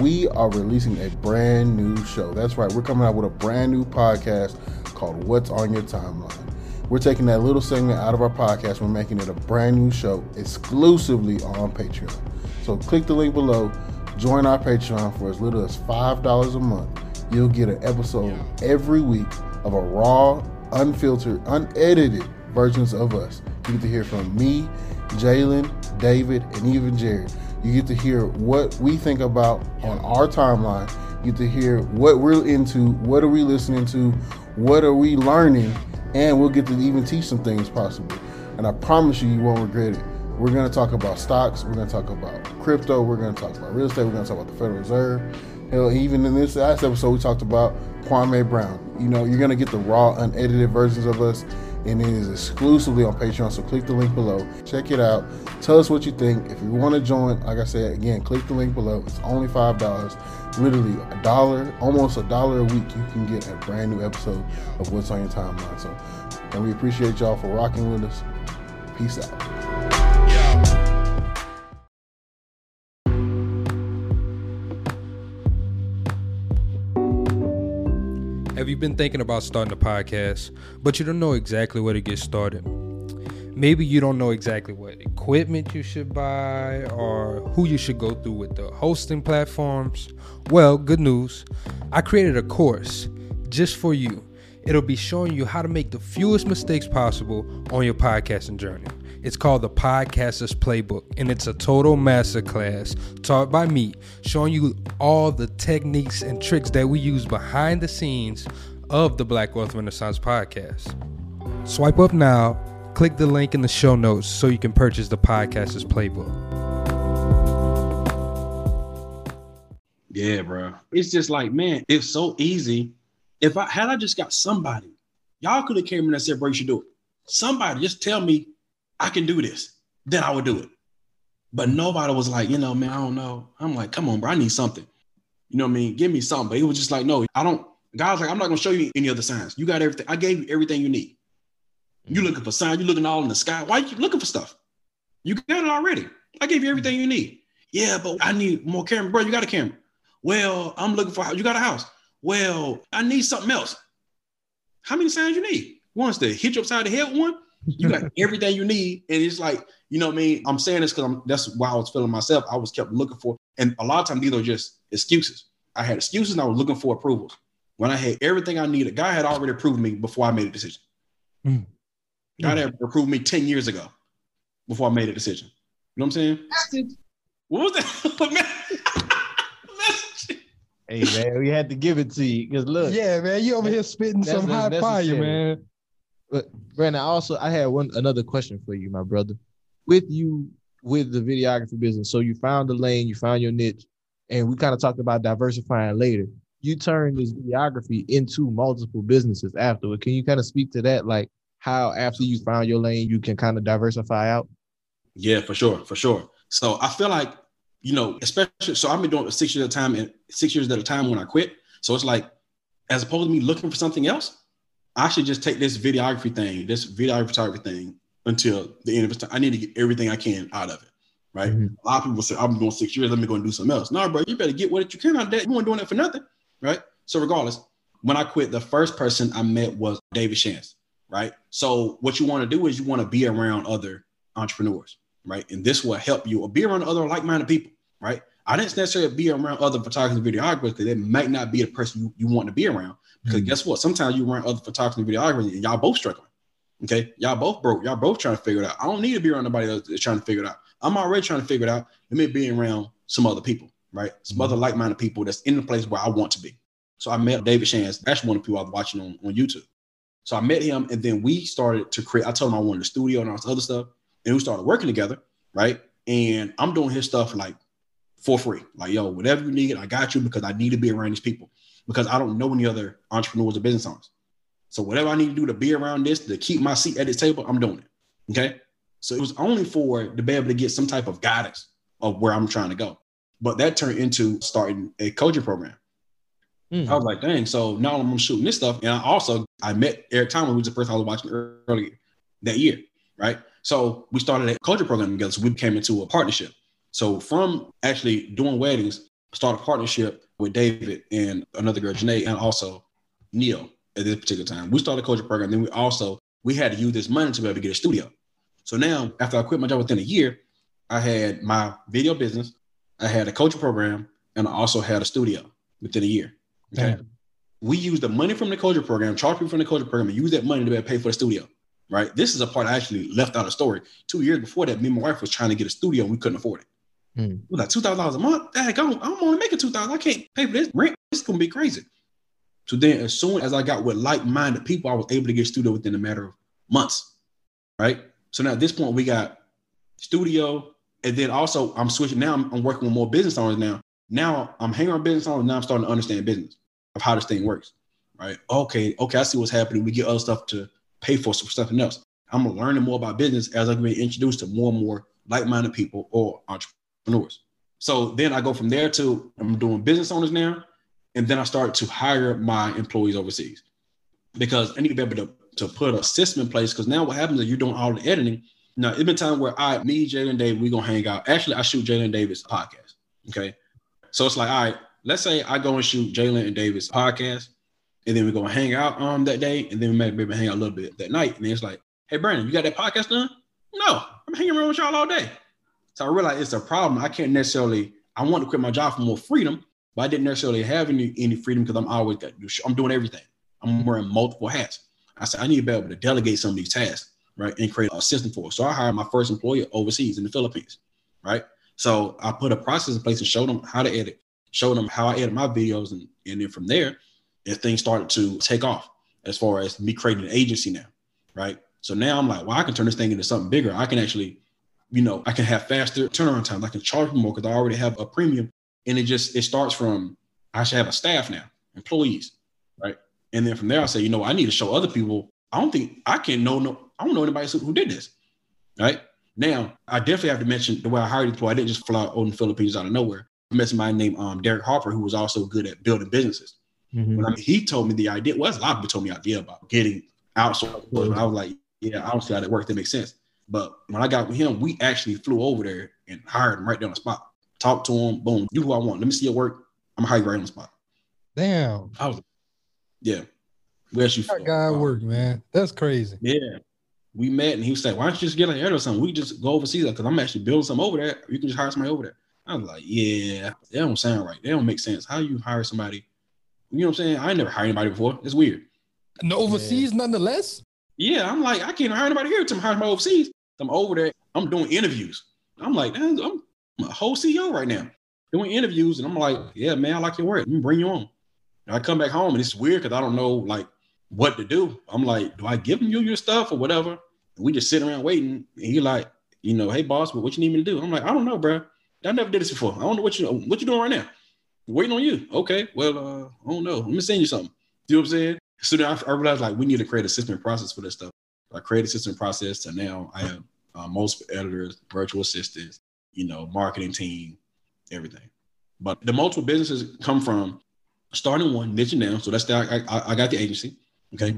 We are releasing a brand new show. That's right, we're coming out with a brand new podcast called What's on Your Timeline. We're taking that little segment out of our podcast, we're making it a brand new show exclusively on Patreon. So click the link below, join our Patreon for as little as $5 a month. You'll get an episode every week of a raw, unfiltered, unedited versions of us. You get to hear from me, Jalen, David, and even Jared. You get to hear what we think about on our timeline. You get to hear what we're into, what are we listening to, what are we learning, and we'll get to even teach some things possibly. And I promise you, you won't regret it. We're going to talk about stocks. We're going to talk about crypto. We're going to talk about real estate. We're going to talk about the Federal Reserve. Hell, even in this last episode, we talked about Kwame Brown. You know, you're to get the raw, unedited versions of us, and it is exclusively on Patreon. So click the link below. Check it out. Tell us what you think. If you want to join, like I said, again, click the link below. It's only $5. Literally a dollar, almost a dollar a week, you can get a brand new episode of What's on Your Timeline. So, and we appreciate y'all for rocking with us. Peace out. Have been thinking about starting a podcast, but you don't know exactly where to get started? Maybe you don't know exactly what equipment you should buy or who you should go through with the hosting platforms. Well, good news. I created a course just for you. It'll be showing you how to make the fewest mistakes possible on your podcasting journey. It's called the Podcaster's Playbook, and it's a total masterclass taught by me, showing you all the techniques and tricks that we use behind the scenes of the Black Wealth Renaissance podcast. Swipe up now, click the link in the show notes so you can purchase the Podcaster's Playbook. Yeah, bro. It's just like, man, it's so easy. If I had I just got somebody, y'all could have came in and said, bro, you should do it. Somebody just tell me I can do this, then I would do it. But nobody was like, you know, man, I don't know. I'm like, come on, bro, I need something. You know what I mean? Give me something. But it was just like, no, I don't. God's like, I'm not gonna show you any other signs. You got everything. I gave you everything you need. You mm-hmm. looking for signs, you looking all in the sky. Why you looking for stuff? You got it already. I gave you everything mm-hmm. you need. Yeah, but I need more camera. Bro, you got a camera. Well, I'm looking for you got a house. Well, I need something else. How many signs you need? Once to hit you upside the head one, you got everything you need. And it's like, you know what I mean? I'm saying this because I'm that's why I was feeling myself. I was kept looking for, and a lot of times these are just excuses. I had excuses and I was looking for approvals. When I had everything I needed, God had already approved me before I made a decision. Hmm. God hmm. had approved me 10 years ago before I made a decision. You know what I'm saying? What was that? Hey man, we had to give it to you because look. Yeah, man, you over here spitting some what's hot fire, man. But Brandon, I also I had one another question for you, my brother. With you with the videography business, so you found the lane, you found your niche, and we kind of talked about diversifying later. You turned this videography into multiple businesses afterward. Can you kind of speak to that, like how after you found your lane, you can kind of diversify out? Yeah, for sure, for sure. So I feel like, you know, especially so I've been doing it six years at a time and six years at a time when I quit. So it's like as opposed to me looking for something else, I should just take this videography thing, this videography photography thing until the end of its time. I need to get everything I can out of it. Right. Mm-hmm. A lot of people say, I'm doing six years, let me go and do something else. No, bro, you better get what you can out of that. You weren't doing that for nothing. Right. So regardless, when I quit, the first person I met was David Shands. Right. So what you want to do is you want to be around other entrepreneurs. Right. And this will help you or be around other like-minded people. Right. I didn't necessarily be around other photographers and videographers because they might not be the person you, you want to be around. Because mm-hmm. guess what? Sometimes you around other photographers and videographers and y'all both struggling. Okay. Y'all both broke. Y'all both trying to figure it out. I don't need to be around nobody else that's trying to figure it out. I'm already trying to figure it out. Let me be around some other people, right? Some mm-hmm. other like-minded people that's in the place where I want to be. So I met David Shands. That's one of the people I was watching on, on YouTube. So I met him and then we started to create. I told him I wanted a studio and all this other stuff. And we started working together, right? And I'm doing his stuff like for free. Like, yo, whatever you need, I got you because I need to be around these people because I don't know any other entrepreneurs or business owners. So whatever I need to do to be around this, to keep my seat at this table, I'm doing it. Okay. So it was only for to be able to get some type of guidance of where I'm trying to go. But that turned into starting a coaching program. Hmm. I was like, dang. So now I'm shooting this stuff. And I also I met Eric Thomas, who was the person I was watching earlier that year. Right. So we started a coaching program together. So we came into a partnership. So from actually doing weddings, started a partnership with David and another girl, Janae, and also Neil at this particular time. We started a coaching program. Then we also we had to use this money to be able to get a studio. So now, after I quit my job within a year, I had my video business, I had a coaching program, and I also had a studio within a year. Okay. Damn. We used the money from the coaching program, charge people from the coaching program, and use that money to be able to pay for the studio. Right. This is a part I actually left out of the story. Two years before that, me and my wife was trying to get a studio and we couldn't afford it. Mm. It was like two thousand dollars a month. Dang, I'm, I'm only making two thousand. I can't pay for this rent. It's gonna be crazy. So then, as soon as I got with like-minded people, I was able to get studio within a matter of months. Right. So now at this point, we got studio, and then also I'm switching. Now I'm, I'm working with more business owners. Now, now I'm hanging on business owners. Now I'm starting to understand business of how this thing works. Right. Okay. Okay. I see what's happening. We get other stuff to pay for some stuff else. I'm learning more about business as I'm being introduced to more and more like-minded people or entrepreneurs. So then I go from there to I'm doing business owners now, and then I start to hire my employees overseas because I need to be able to, to put a system in place. Because now what happens is you're doing all the editing. Now it's been time where I, me, Jalen David, we gonna hang out. Actually, I shoot Jalen Davis podcast. Okay, so it's like, all right, let's say I go and shoot Jalen and David's podcast, and then we're gonna hang out um that day, and then we maybe maybe hang out a little bit that night, and then it's like, hey Brandon, you got that podcast done? No, I'm hanging around with y'all all day. So I realized it's a problem. I can't necessarily. I want to quit my job for more freedom, but I didn't necessarily have any any freedom because I'm always. I'm doing everything. I'm wearing multiple hats. I said I need to be able to delegate some of these tasks, right, and create a system for it. So I hired my first employee overseas in the Philippines, right. So I put a process in place and showed them how to edit, showed them how I edit my videos, and and then from there, and things started to take off as far as me creating an agency now, right. So now I'm like, well, I can turn this thing into something bigger. I can actually you know, I can have faster turnaround times. I can charge more because I already have a premium. And it just it starts from I should have a staff now, employees, right? And then from there, I say, you know, I need to show other people. I don't think I can know no. I don't know anybody who did this, right? Now, I definitely have to mention the way I hired people. I didn't just fly out in the Philippines out of nowhere. I met somebody named um, Derek Harper, who was also good at building businesses. When I mean, he told me the idea. Well, a lot of people told me the idea about getting outsourced. I was like, yeah, I don't see how that works. That makes sense. But when I got with him, we actually flew over there and hired him right there on the spot. Talked to him, boom, do who I want. Let me see your work. I'm gonna hire you right on the spot. Damn. I was, yeah. We actually That guy work, man. That's crazy. Yeah. We met and he was like, Why don't you just get an edit or something? We just go overseas because I'm actually building something over there. You can just hire somebody over there. I was like, Yeah, that don't sound right. That don't make sense. How you hire somebody? You know what I'm saying? I never hired anybody before. It's weird. And overseas, nonetheless. Yeah, I'm like, I can't hire anybody here to hire my overseas. I'm over there. I'm doing interviews. I'm like, I'm, a whole CEO right now doing interviews, and I'm like, yeah, man, I like your work. Let me bring you on. And I come back home, and it's weird because I don't know like what to do. I'm like, do I give him you your stuff or whatever? And we just sit around waiting. And he like, you know, hey boss, what you need me to do? I'm like, I don't know, bro. I never did this before. I don't know what you what you doing right now. waiting on you. Okay, well, uh, I don't know. Let me send you something. You know what I'm saying? So then I, I realized like we need to create a system and process for this stuff. I created a system and process to now I have uh, most editors, virtual assistants, you know, marketing team, everything. But the multiple businesses come from starting one, niching down. So that's the I, I, I got the agency. Okay.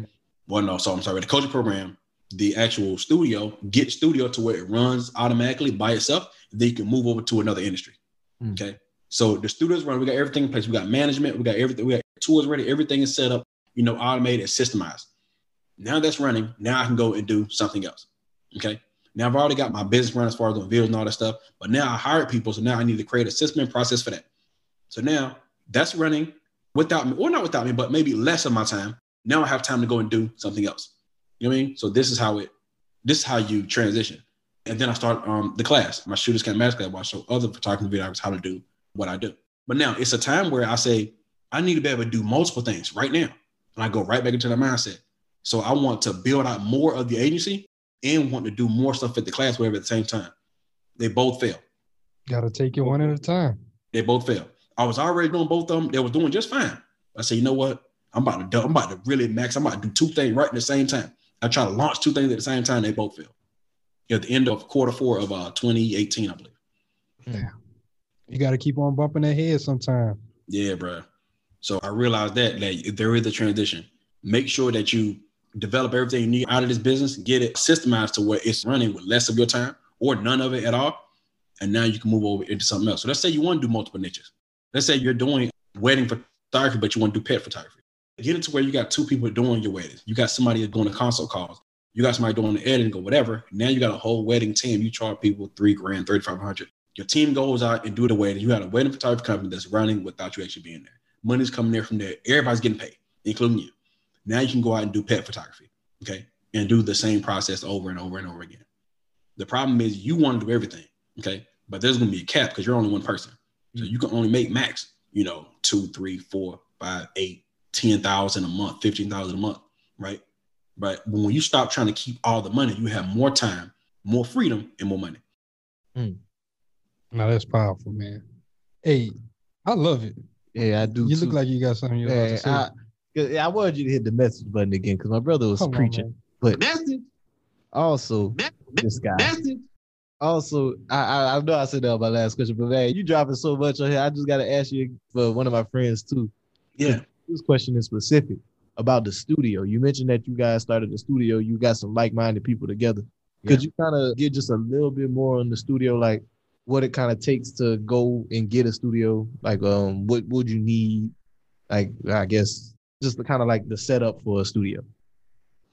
Well, no, so I'm sorry, the coaching program, the actual studio, get studio to where it runs automatically by itself. Then you can move over to another industry. Okay. So the studio's run, we got everything in place. We got management, we got everything, we got tools ready, everything is set up, you know, automated, systemized. Now that's running. Now I can go and do something else. Okay. Now I've already got my business run as far as doing videos and all that stuff, but now I hired people. So now I need to create a system and process for that. So now that's running without me, or not without me, but maybe less of my time. Now I have time to go and do something else. You know what I mean? So this is how it, this is how you transition. And then I start um, the class, my Shooters Camp master class, where I show other photography videographers how to do what I do. But now it's a time where I say, I need to be able to do multiple things right now. And I go right back into the mindset. So I want to build out more of the agency and want to do more stuff at the class, whatever at the same time. They both fail. Got to take it one at a time. They both fail. I was already doing both of them. They was doing just fine. I said, you know what? I'm about to do, I'm about to really max. I'm about to do two things right at the same time. I try to launch two things at the same time. They both fail. At the end of quarter four of uh, 2018, I believe. Yeah. You got to keep on bumping that head sometime. Yeah, bro. So I realized that that there is a transition. Make sure that you develop everything you need out of this business, get it systemized to where it's running with less of your time or none of it at all. And now you can move over into something else. So let's say you want to do multiple niches. Let's say you're doing wedding photography, but you want to do pet photography. Get it to where you got two people doing your weddings. You got somebody doing the consult calls. You got somebody doing the editing or whatever. Now you got a whole wedding team. You charge people three grand, 3,500. Your team goes out and do the wedding. You got a wedding photography company that's running without you actually being there. Money's coming there from there. Everybody's getting paid, including you. Now you can go out and do pet photography, okay, and do the same process over and over and over again. The problem is you want to do everything, okay, but there's going to be a cap because you're only one person, so mm. you can only make max, you know, two, three, four, five, eight, ten thousand a month, fifteen thousand a month, right? But when you stop trying to keep all the money, you have more time, more freedom, and more money. Mm. Now that's powerful, man. Hey, I love it. Yeah, I do. You too. look like you got something you want Yeah, to say. I, 'cause I wanted you to hit the message button again because my brother was Come preaching. man. but Message. also, this guy. Message. Also, I, I I know I said that on my last question, but man, you dropping so much on here. I just got to ask you for one of my friends too. Yeah. This question is specific about the studio. You mentioned that you guys started the studio. You got some like-minded people together. Could you kind of get just a little bit more on the studio, like what it kind of takes to go and get a studio? Like, um, what would you need? Like, I guess just the kind of like the setup for a studio.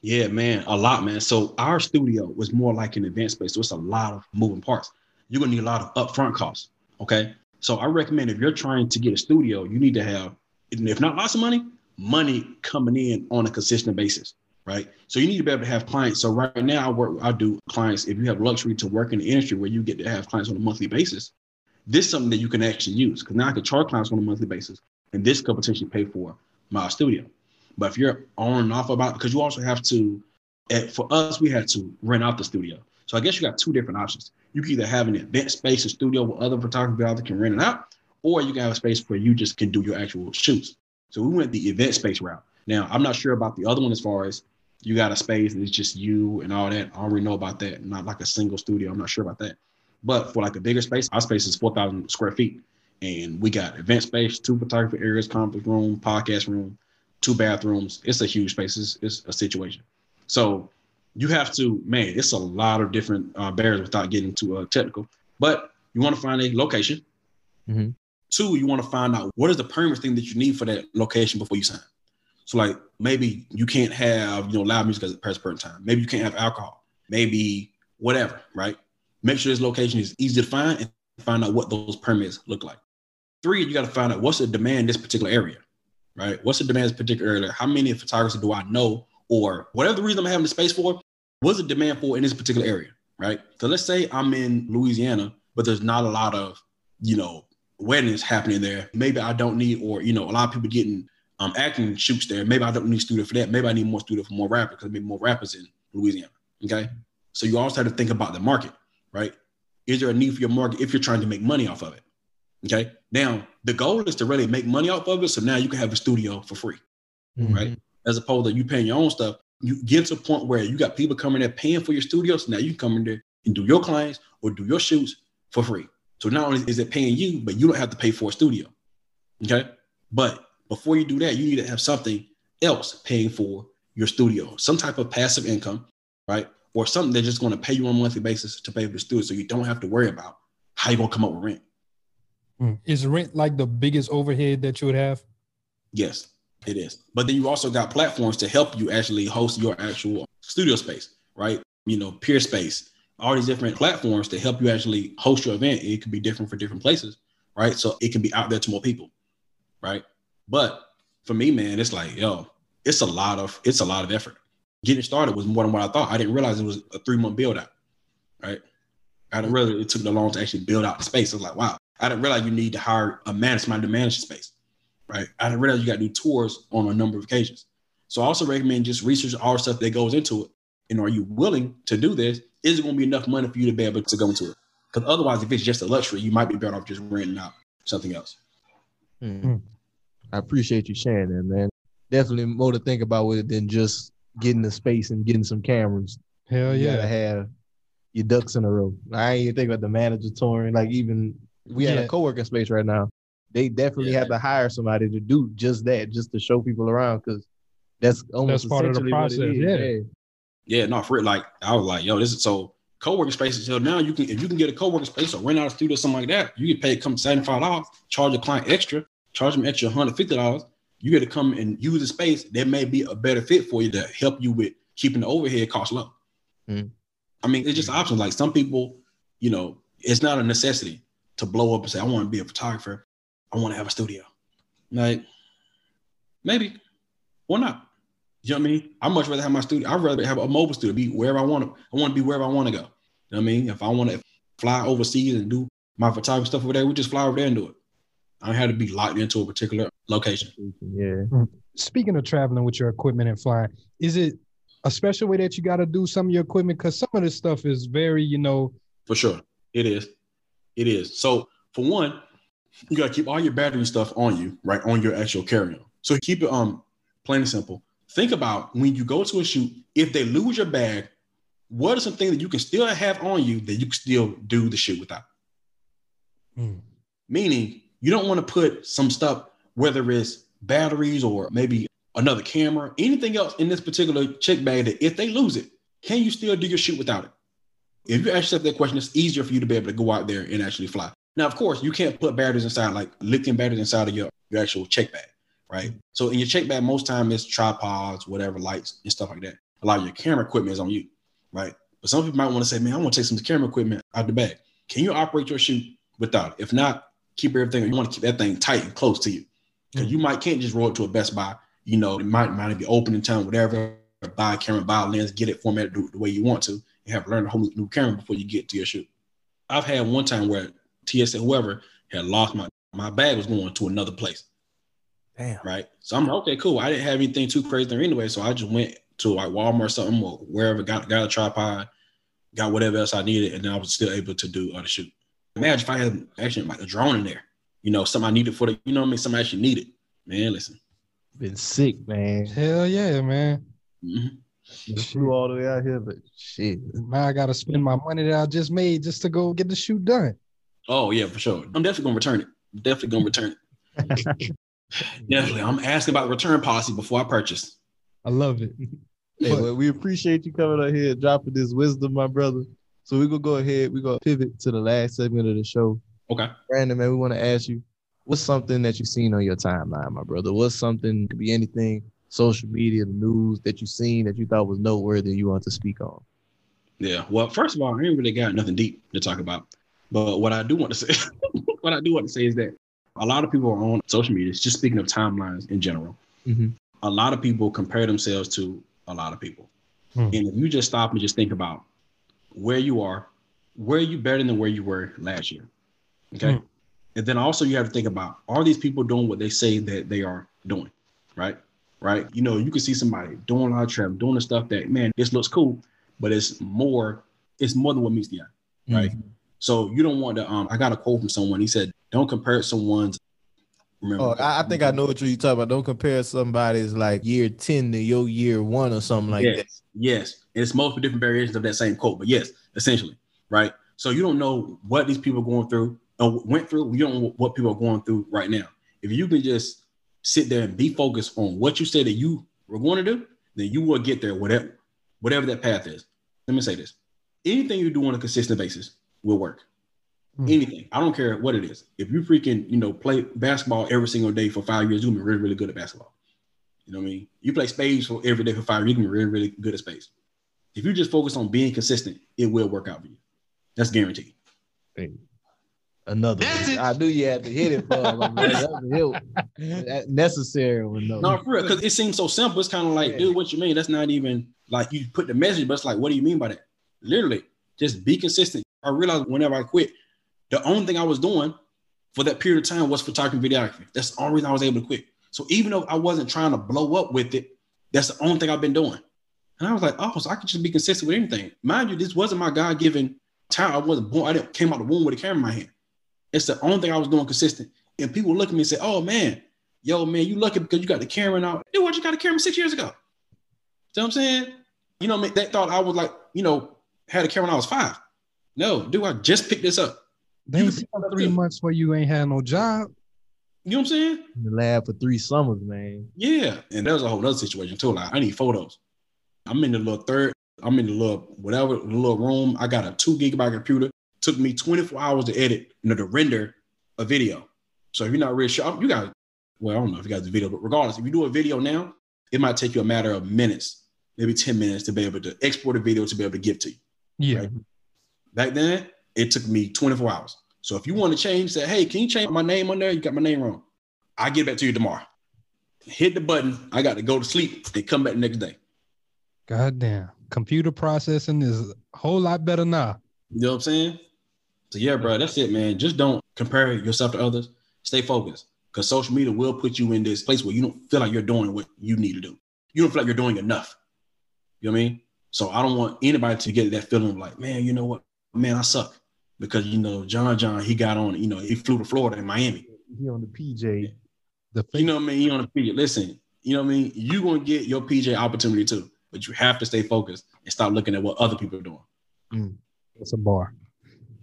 Yeah, man, a lot, man. So our studio was more like an event space. So it's a lot of moving parts. You're gonna need a lot of upfront costs. Okay. So I recommend if you're trying to get a studio, you need to have, if not lots of money, money coming in on a consistent basis. Right. So you need to be able to have clients. So right now I work, I do clients. If you have luxury to work in the industry where you get to have clients on a monthly basis, this is something that you can actually use. Because now I can charge clients on a monthly basis. And this could potentially pay for my studio. But if you're on and off about because you also have to, for us, we had to rent out the studio. So I guess you got two different options. You can either have an event space, a studio where other photographers there can rent it out, or you can have a space where you just can do your actual shoots. So we went the event space route. Now I'm not sure about the other one as far as you got a space and it's just you and all that. I already know about that. Not like a single studio. I'm not sure about that. But for like a bigger space, our space is 4,000 square feet. And we got event space, two photography areas, conference room, podcast room, two bathrooms. It's a huge space. It's, it's a situation. So you have to, man, it's a lot of different uh, barriers without getting too uh, technical. But you want to find a location. Mhm. Two, you want to find out what is the permit thing that you need for that location before you sign. So like maybe you can't have you know loud music at a certain time. Maybe you can't have alcohol. Maybe whatever, right? Make sure this location is easy to find and find out what those permits look like. Three, you got to find out what's the demand in this particular area, right? What's the demand in this particular area? How many photographers do I know, or whatever the reason I'm having the space for? What's the demand for in this particular area, right? So let's say I'm in Louisiana, but there's not a lot of you know weddings happening there. Maybe I don't need, or you know, a lot of people getting um acting shoots there. Maybe I don't need studio for that. Maybe I need more studio for more rappers because maybe more rappers in Louisiana. Okay, so you also have to think about the market, right? Is there a need for your market if you're trying to make money off of it? Okay. Now the goal is to really make money off of it. So now you can have a studio for free, mm-hmm. right? As opposed to you paying your own stuff. You get to a point where you got people coming there paying for your studio. So now you can come in there and do your clients or do your shoots for free. So not only is it paying you, but you don't have to pay for a studio. Okay. But before you do that, you need to have something else paying for your studio, some type of passive income, right? Or something that's just going to pay you on a monthly basis to pay for the studio, so you don't have to worry about how you're gonna come up with rent. Hmm. Is rent like the biggest overhead that you would have? Yes, it is. But then you also got platforms to help you actually host your actual studio space, right? You know, Peerspace, all these different platforms to help you actually host your event. It could be different for different places, right? So it can be out there to more people, right? But for me, man, it's like, yo, it's a lot of it's a lot of effort. Getting started was more than what I thought. I didn't realize it was a three month build out, right? I didn't realize it took that long to actually build out the space. I was like, wow, I didn't realize you need to hire a management to manage the space, right? I didn't realize you got to do tours on a number of occasions. So I also recommend just research all the stuff that goes into it. And are you willing to do this? Is it going to be enough money for you to be able to go into it? Because otherwise, if it's just a luxury, you might be better off just renting out something else. Hmm. I appreciate you sharing that, man. Definitely more to think about with it than just getting the space and getting some cameras. Hell you yeah. gotta have your ducks in a row. I ain't even think about the manager touring. Like even we had Yeah. a co-working space right now. They definitely have to hire somebody to do just that, just to show people around, because that's almost part of the essentially what it process, is. yeah. Yeah, no, for it, like I was like, yo, this is so co-working spaces. So now you can if you can get a co-working space or rent out a studio, something like that, you get paid come seventy-five dollars, charge a client extra, charge them extra $150. You get to come and use the space that may be a better fit for you to help you with keeping the overhead costs low. Mm. I mean, it's just options. Like some people, you know, it's not a necessity to blow up and say, I want to be a photographer. I want to have a studio. Like, maybe. Why not? You know what I mean? I'd much rather have my studio. I'd rather have a mobile studio, be wherever I want to. I want to be wherever I want to go. You know what I mean? If I want to fly overseas and do my photography stuff over there, we just fly over there and do it. I don't have to be locked into a particular location. Yeah. Hmm. Speaking of traveling with your equipment and flying, is it a special way that you got to do some of your equipment? Because some of this stuff is very, you know, For sure. It is. It is. So for one, you gotta keep all your battery stuff on you, right? On your actual carry-on. So keep it um plain and simple. Think about when you go to a shoot, if they lose your bag, what are some things that you can still have on you that you can still do the shoot without? Meaning you don't want to put some stuff, whether it's batteries or maybe another camera, anything else in this particular check bag that if they lose it, can you still do your shoot without it? If you ask yourself that question, it's easier for you to be able to go out there and actually fly. Now, of course, you can't put batteries inside, like lithium batteries inside of your, your actual check bag, right? So in your check bag, most time it's tripods, whatever, lights and stuff like that. A lot of your camera equipment is on you, right? But some people might want to say, man, I want to take some camera equipment out the bag. Can you operate your shoot without it? If not, keep everything. You want to keep that thing tight and close to you. Because you hmm. might can't just roll it to a Best Buy. You know, it might might be open in town, whatever. Buy a camera, buy a lens, get it formatted the, the way you want to. You have to learn a whole new camera before you get to your shoot. I've had one time where TSA, whoever, had lost my my bag was going to another place. Damn. Right. So I'm like, okay, cool. I didn't have anything too crazy there anyway. So I just went to like Walmart or something or wherever, got got a tripod, got whatever else I needed, and then I was still able to do other the shoot. Imagine if I had actually like a drone in there, you know, something I needed for the, you know what I mean? Something I actually needed. Man, listen. Been sick, man. hell yeah, man. Mm-hmm. Flew all the way out here, but shit. Now I got to spend my money that I just made just to go get the shoot done. Oh yeah, for sure. I'm definitely gonna return it. Definitely gonna return it. definitely. I'm asking about the return policy before I purchase. I love it. Hey, well, we appreciate you coming out here dropping this wisdom, my brother. So we're gonna go ahead, we're gonna pivot to the last segment of the show. Okay. Brandon, man, we want to ask you, what's something that you've seen on your timeline, my brother? What's something could be anything, social media, the news that you've seen that you thought was noteworthy you want to speak on? Yeah. Well, first of all, I ain't really got nothing deep to talk about. But what I do want to say, what I do want to say is that a lot of people are on social media, just speaking of timelines in general. Mhm. A lot of people compare themselves to a lot of people. And if you just stop and just think about where you are, where you better than where you were last year. Okay. Hmm. And then also you have to think about are these people doing what they say that they are doing? Right. Right. You know, you can see somebody doing a lot of travel, doing the stuff that, man, this looks cool, but it's more, it's more than what meets the eye. Right. So you don't want to, um, I got a quote from someone. He said, don't compare someone's remember. Oh, I, I think I know what you're talking about. Don't compare somebody's like year 10 to your year one or something like yes, that. Yes. And it's multiple different variations of that same quote, but yes, essentially. Right. So you don't know what these people are going through or went through. You don't know what people are going through right now. If you can just sit there and be focused on what you said that you were going to do, then you will get there, whatever, whatever that path is. Let me say this: anything you do on a consistent basis will work. Hmm. Anything. I don't care what it is. If you freaking, you know, play basketball every single day for five years, you'll be really, really good at basketball. You know what I mean? You play spades for every day for five years, you can be really, really good at spades. If you just focus on being consistent, it will work out for you. That's guaranteed. Another. one. I knew you had to hit it for him. man. That was a hit. That necessary one though. No, for real, because it seems so simple. It's kind of like, dude, what you mean? That's not even like you put the message, but it's like, what do you mean by that? Literally, just be consistent. I realized whenever I quit, the only thing I was doing for that period of time was photography and videography. That's the only reason I was able to quit. So even though I wasn't trying to blow up with it, that's the only thing I've been doing. And I was like, oh, so I could just be consistent with anything. Mind you, this wasn't my God given talent. I wasn't born, I didn't came out the womb with a camera in my hand. It's the only thing I was doing consistent. And people look at me and say, oh man, yo, man, you lucky because you got the camera now. Dude, what you got a camera six years ago? You know what I'm saying? You know, what I mean? they thought I was like, you know, had a camera when I was five. No, dude, I just picked this up. They ain't seen three months where you ain't had no job. You know what I'm saying? In the lab for three summers, man. Yeah. And that was a whole other situation too. Like, I need photos. I'm in the little third, I'm in the little whatever the little room. I got a two gigabyte computer. Took me 24 hours to edit, you know, to render a video. So if you're not really sure, you got well, I don't know if you got the video, but regardless, if you do a video now, it might take you a matter of minutes, maybe 10 minutes to be able to export a video to be able to give to you. Yeah. Back then, it took me 24 hours. So if you want to change, say, hey, can you change my name on there? You got my name wrong. I get back to you tomorrow. Hit the button. I got to go to sleep and come back the next day. God damn. Computer processing is a whole lot better now. You know what I'm saying? So yeah, bro, that's it, man. Just don't compare yourself to others. Stay focused. Because social media will put you in this place where you don't feel like you're doing what you need to do. You don't feel like you're doing enough. You know what I mean? So I don't want anybody to get that feeling of like, man, you know what? Man, I suck. Because you know, John John, he got on, you know, he flew to Florida in Miami. He on the PJ. The you know what I mean? He on the PJ. Listen, you know what I mean? You're gonna get your PJ opportunity too, but you have to stay focused and stop looking at what other people are doing. Mm. It's a bar.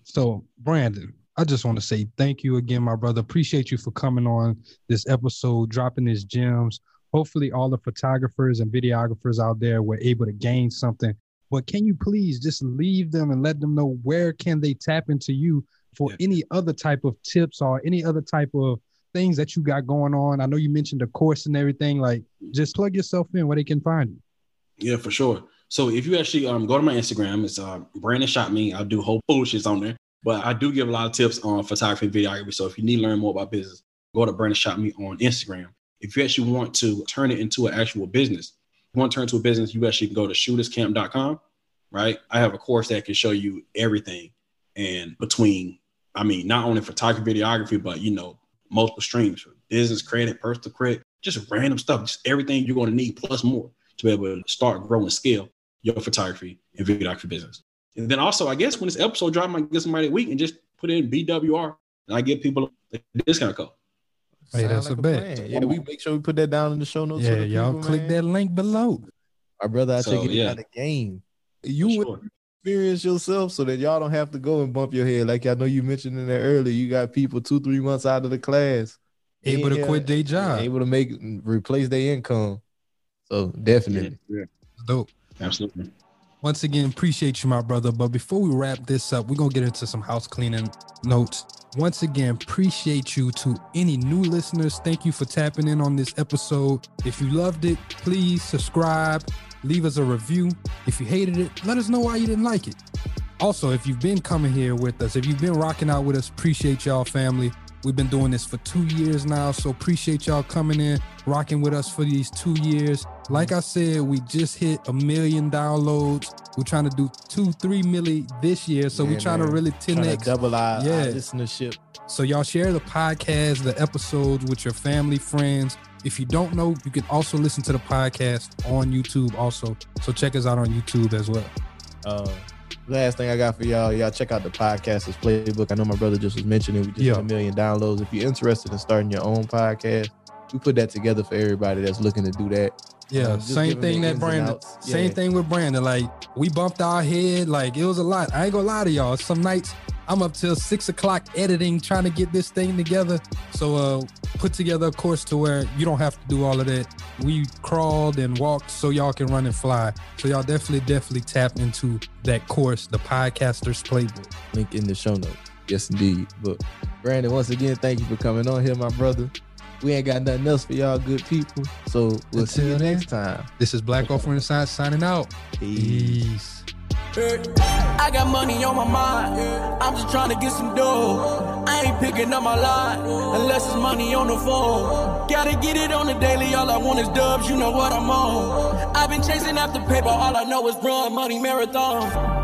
So, Brandon, I just want to say thank you again, my brother. Appreciate you for coming on this episode, dropping these gems. Hopefully, all the photographers and videographers out there were able to gain something. But can you please just leave them and let them know where can they tap into you for any other type of tips or any other type of things that you got going on? I know you mentioned the course and everything. Like, just plug yourself in where they can find you. Yeah, for sure. So if you actually um, go to my Instagram, it's uh, Brandon Shot Me. I do whole foolishness on there, but I do give a lot of tips on photography and videography. So if you need to learn more about business, go to Brandon Shot Me on Instagram. If you actually want to turn it into an actual business, you want to turn into a business, you actually can go to shooterscamp.com, right? I have a course that can show you everything and between, I mean, not only photography, videography, but you know, multiple streams, business credit, personal credit, just random stuff, just everything you're going to need plus more to be able to start, grow, and scale your photography and videography business. And then also, I guess when this episode drop, I might get somebody a week and just put in BWR and I give people a discount code. Hey, that's a bet. plan. Yeah, we make sure we put that down in the show notes. for Yeah, the y'all people, click man. that link below. My brother, I So, take it yeah. out of game. You would experience yourself so that y'all don't have to go and bump your head. Like I know you mentioned in there earlier, you got people two, three months out of the class. Able to quit their job. Able to make replace their income. So definitely. Yeah, Dope. Absolutely. Once again, appreciate you, my brother. But before we wrap this up, we're gonna get into some house cleaning notes. Once again, appreciate you to any new listeners. Thank you for tapping in on this episode. If you loved it, please subscribe, leave us a review. If you hated it, let us know why you didn't like it. Also, if you've been coming here with us, if you've been rocking out with us, appreciate y'all, family. We've been doing this for two years now, so appreciate y'all coming in, rocking with us for these two years. Like I said, we just hit a million downloads. We're trying to do two, three milli this year, so we're trying man. to really Trying to 10x double our, our Yeah. listenership. so y'all share the podcast, the episodes with your family, friends. If you don't know, you can also listen to the podcast on YouTube also. So check us out on YouTube as well. Uh, last thing I got for y'all, y'all check out the podcasters playbook. I know my brother just was mentioning we just Yeah. hit a million downloads. If you're interested in starting your own podcast, we put that together for everybody that's looking to do that. Yeah, same thing that Brandon. Same Yeah. thing with Brandon. Like we bumped our head. Like it was a lot. I ain't gonna lie to y'all. Some nights I'm up till six o'clock editing, trying to get this thing together. So uh put together a course to where you don't have to do all of that. We crawled and walked so y'all can run and fly. So y'all definitely, definitely tap into that course, the Podcasters Playbook. Link in the show notes. Yes, indeed. But Brandon, once again, thank you for coming on here, my brother. We ain't got nothing else for y'all good people. So we'll see you next time. This is Black Wealth Renaissance signing out. Peace. I got money on my mind. I'm just trying to get some dough. I ain't picking up my line unless it's money on the phone. Gotta get it on the daily. All I want is dubs. You know what I'm on. I've been chasing after paper. All I know is run money marathon.